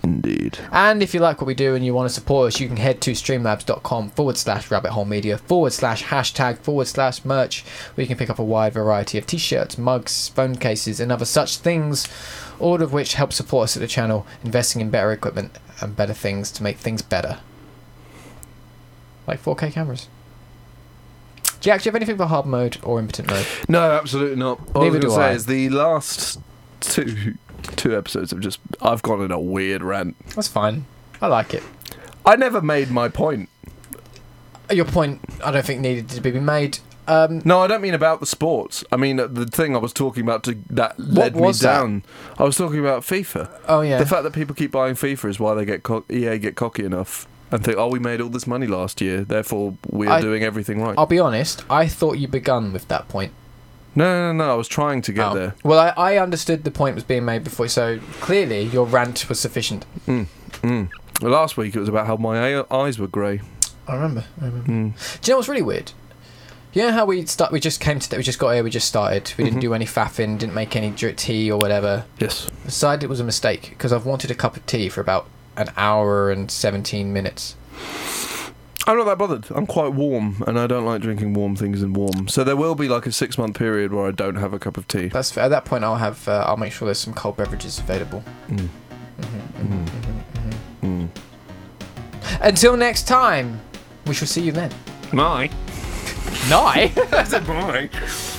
Indeed. And if you like what we do and you want to support us, you can head to streamlabs.com forward slash rabbit hole media forward slash hashtag forward slash merch, where you can pick up a wide variety of t shirts, mugs, phone cases, and other such things, all of which help support us at the channel, investing in better equipment and better things to make things better. Like 4K cameras. Jack, do you have anything for hard mode or impotent mode? No, absolutely not. All Neither I was do gonna say I. is the last two two episodes have just I've gone in a weird rant. That's fine. I like it. I never made my point. Your point, I don't think needed to be made. Um, No, I don't mean about the sports. I mean uh, the thing I was talking about to, that led me was that? down. I was talking about FIFA. oh, yeah. The fact that people keep buying FIFA is why they get co- EA get cocky enough and think, "Oh, we made all this money last year, therefore we're I- doing everything right." I'll be honest, I thought you begun with that point. No, no, no, no. I was trying to get Oh. there. Well, I, I understood the point was being made before, so clearly your rant was sufficient. Mm. Well, last week it was about how my eye- eyes were grey. I remember. I remember. Mm. Do you know what's really weird? You know how we start? We just came to. We just got here. We just started. We didn't Mhm. do any faffing. Didn't make any dr- tea or whatever. Yes. Decided it was a mistake because I've wanted a cup of tea for about an hour and seventeen minutes. I'm not that bothered. I'm quite warm, and I don't like drinking warm things in warm. So there will be like a six month period where I don't have a cup of tea. That's fair. at that point. I'll have. Uh, I'll make sure there's some cold beverages available. Mm. Mhm, mhm. Mm. Until next time, we shall see you then. Bye. Nye. I said bye.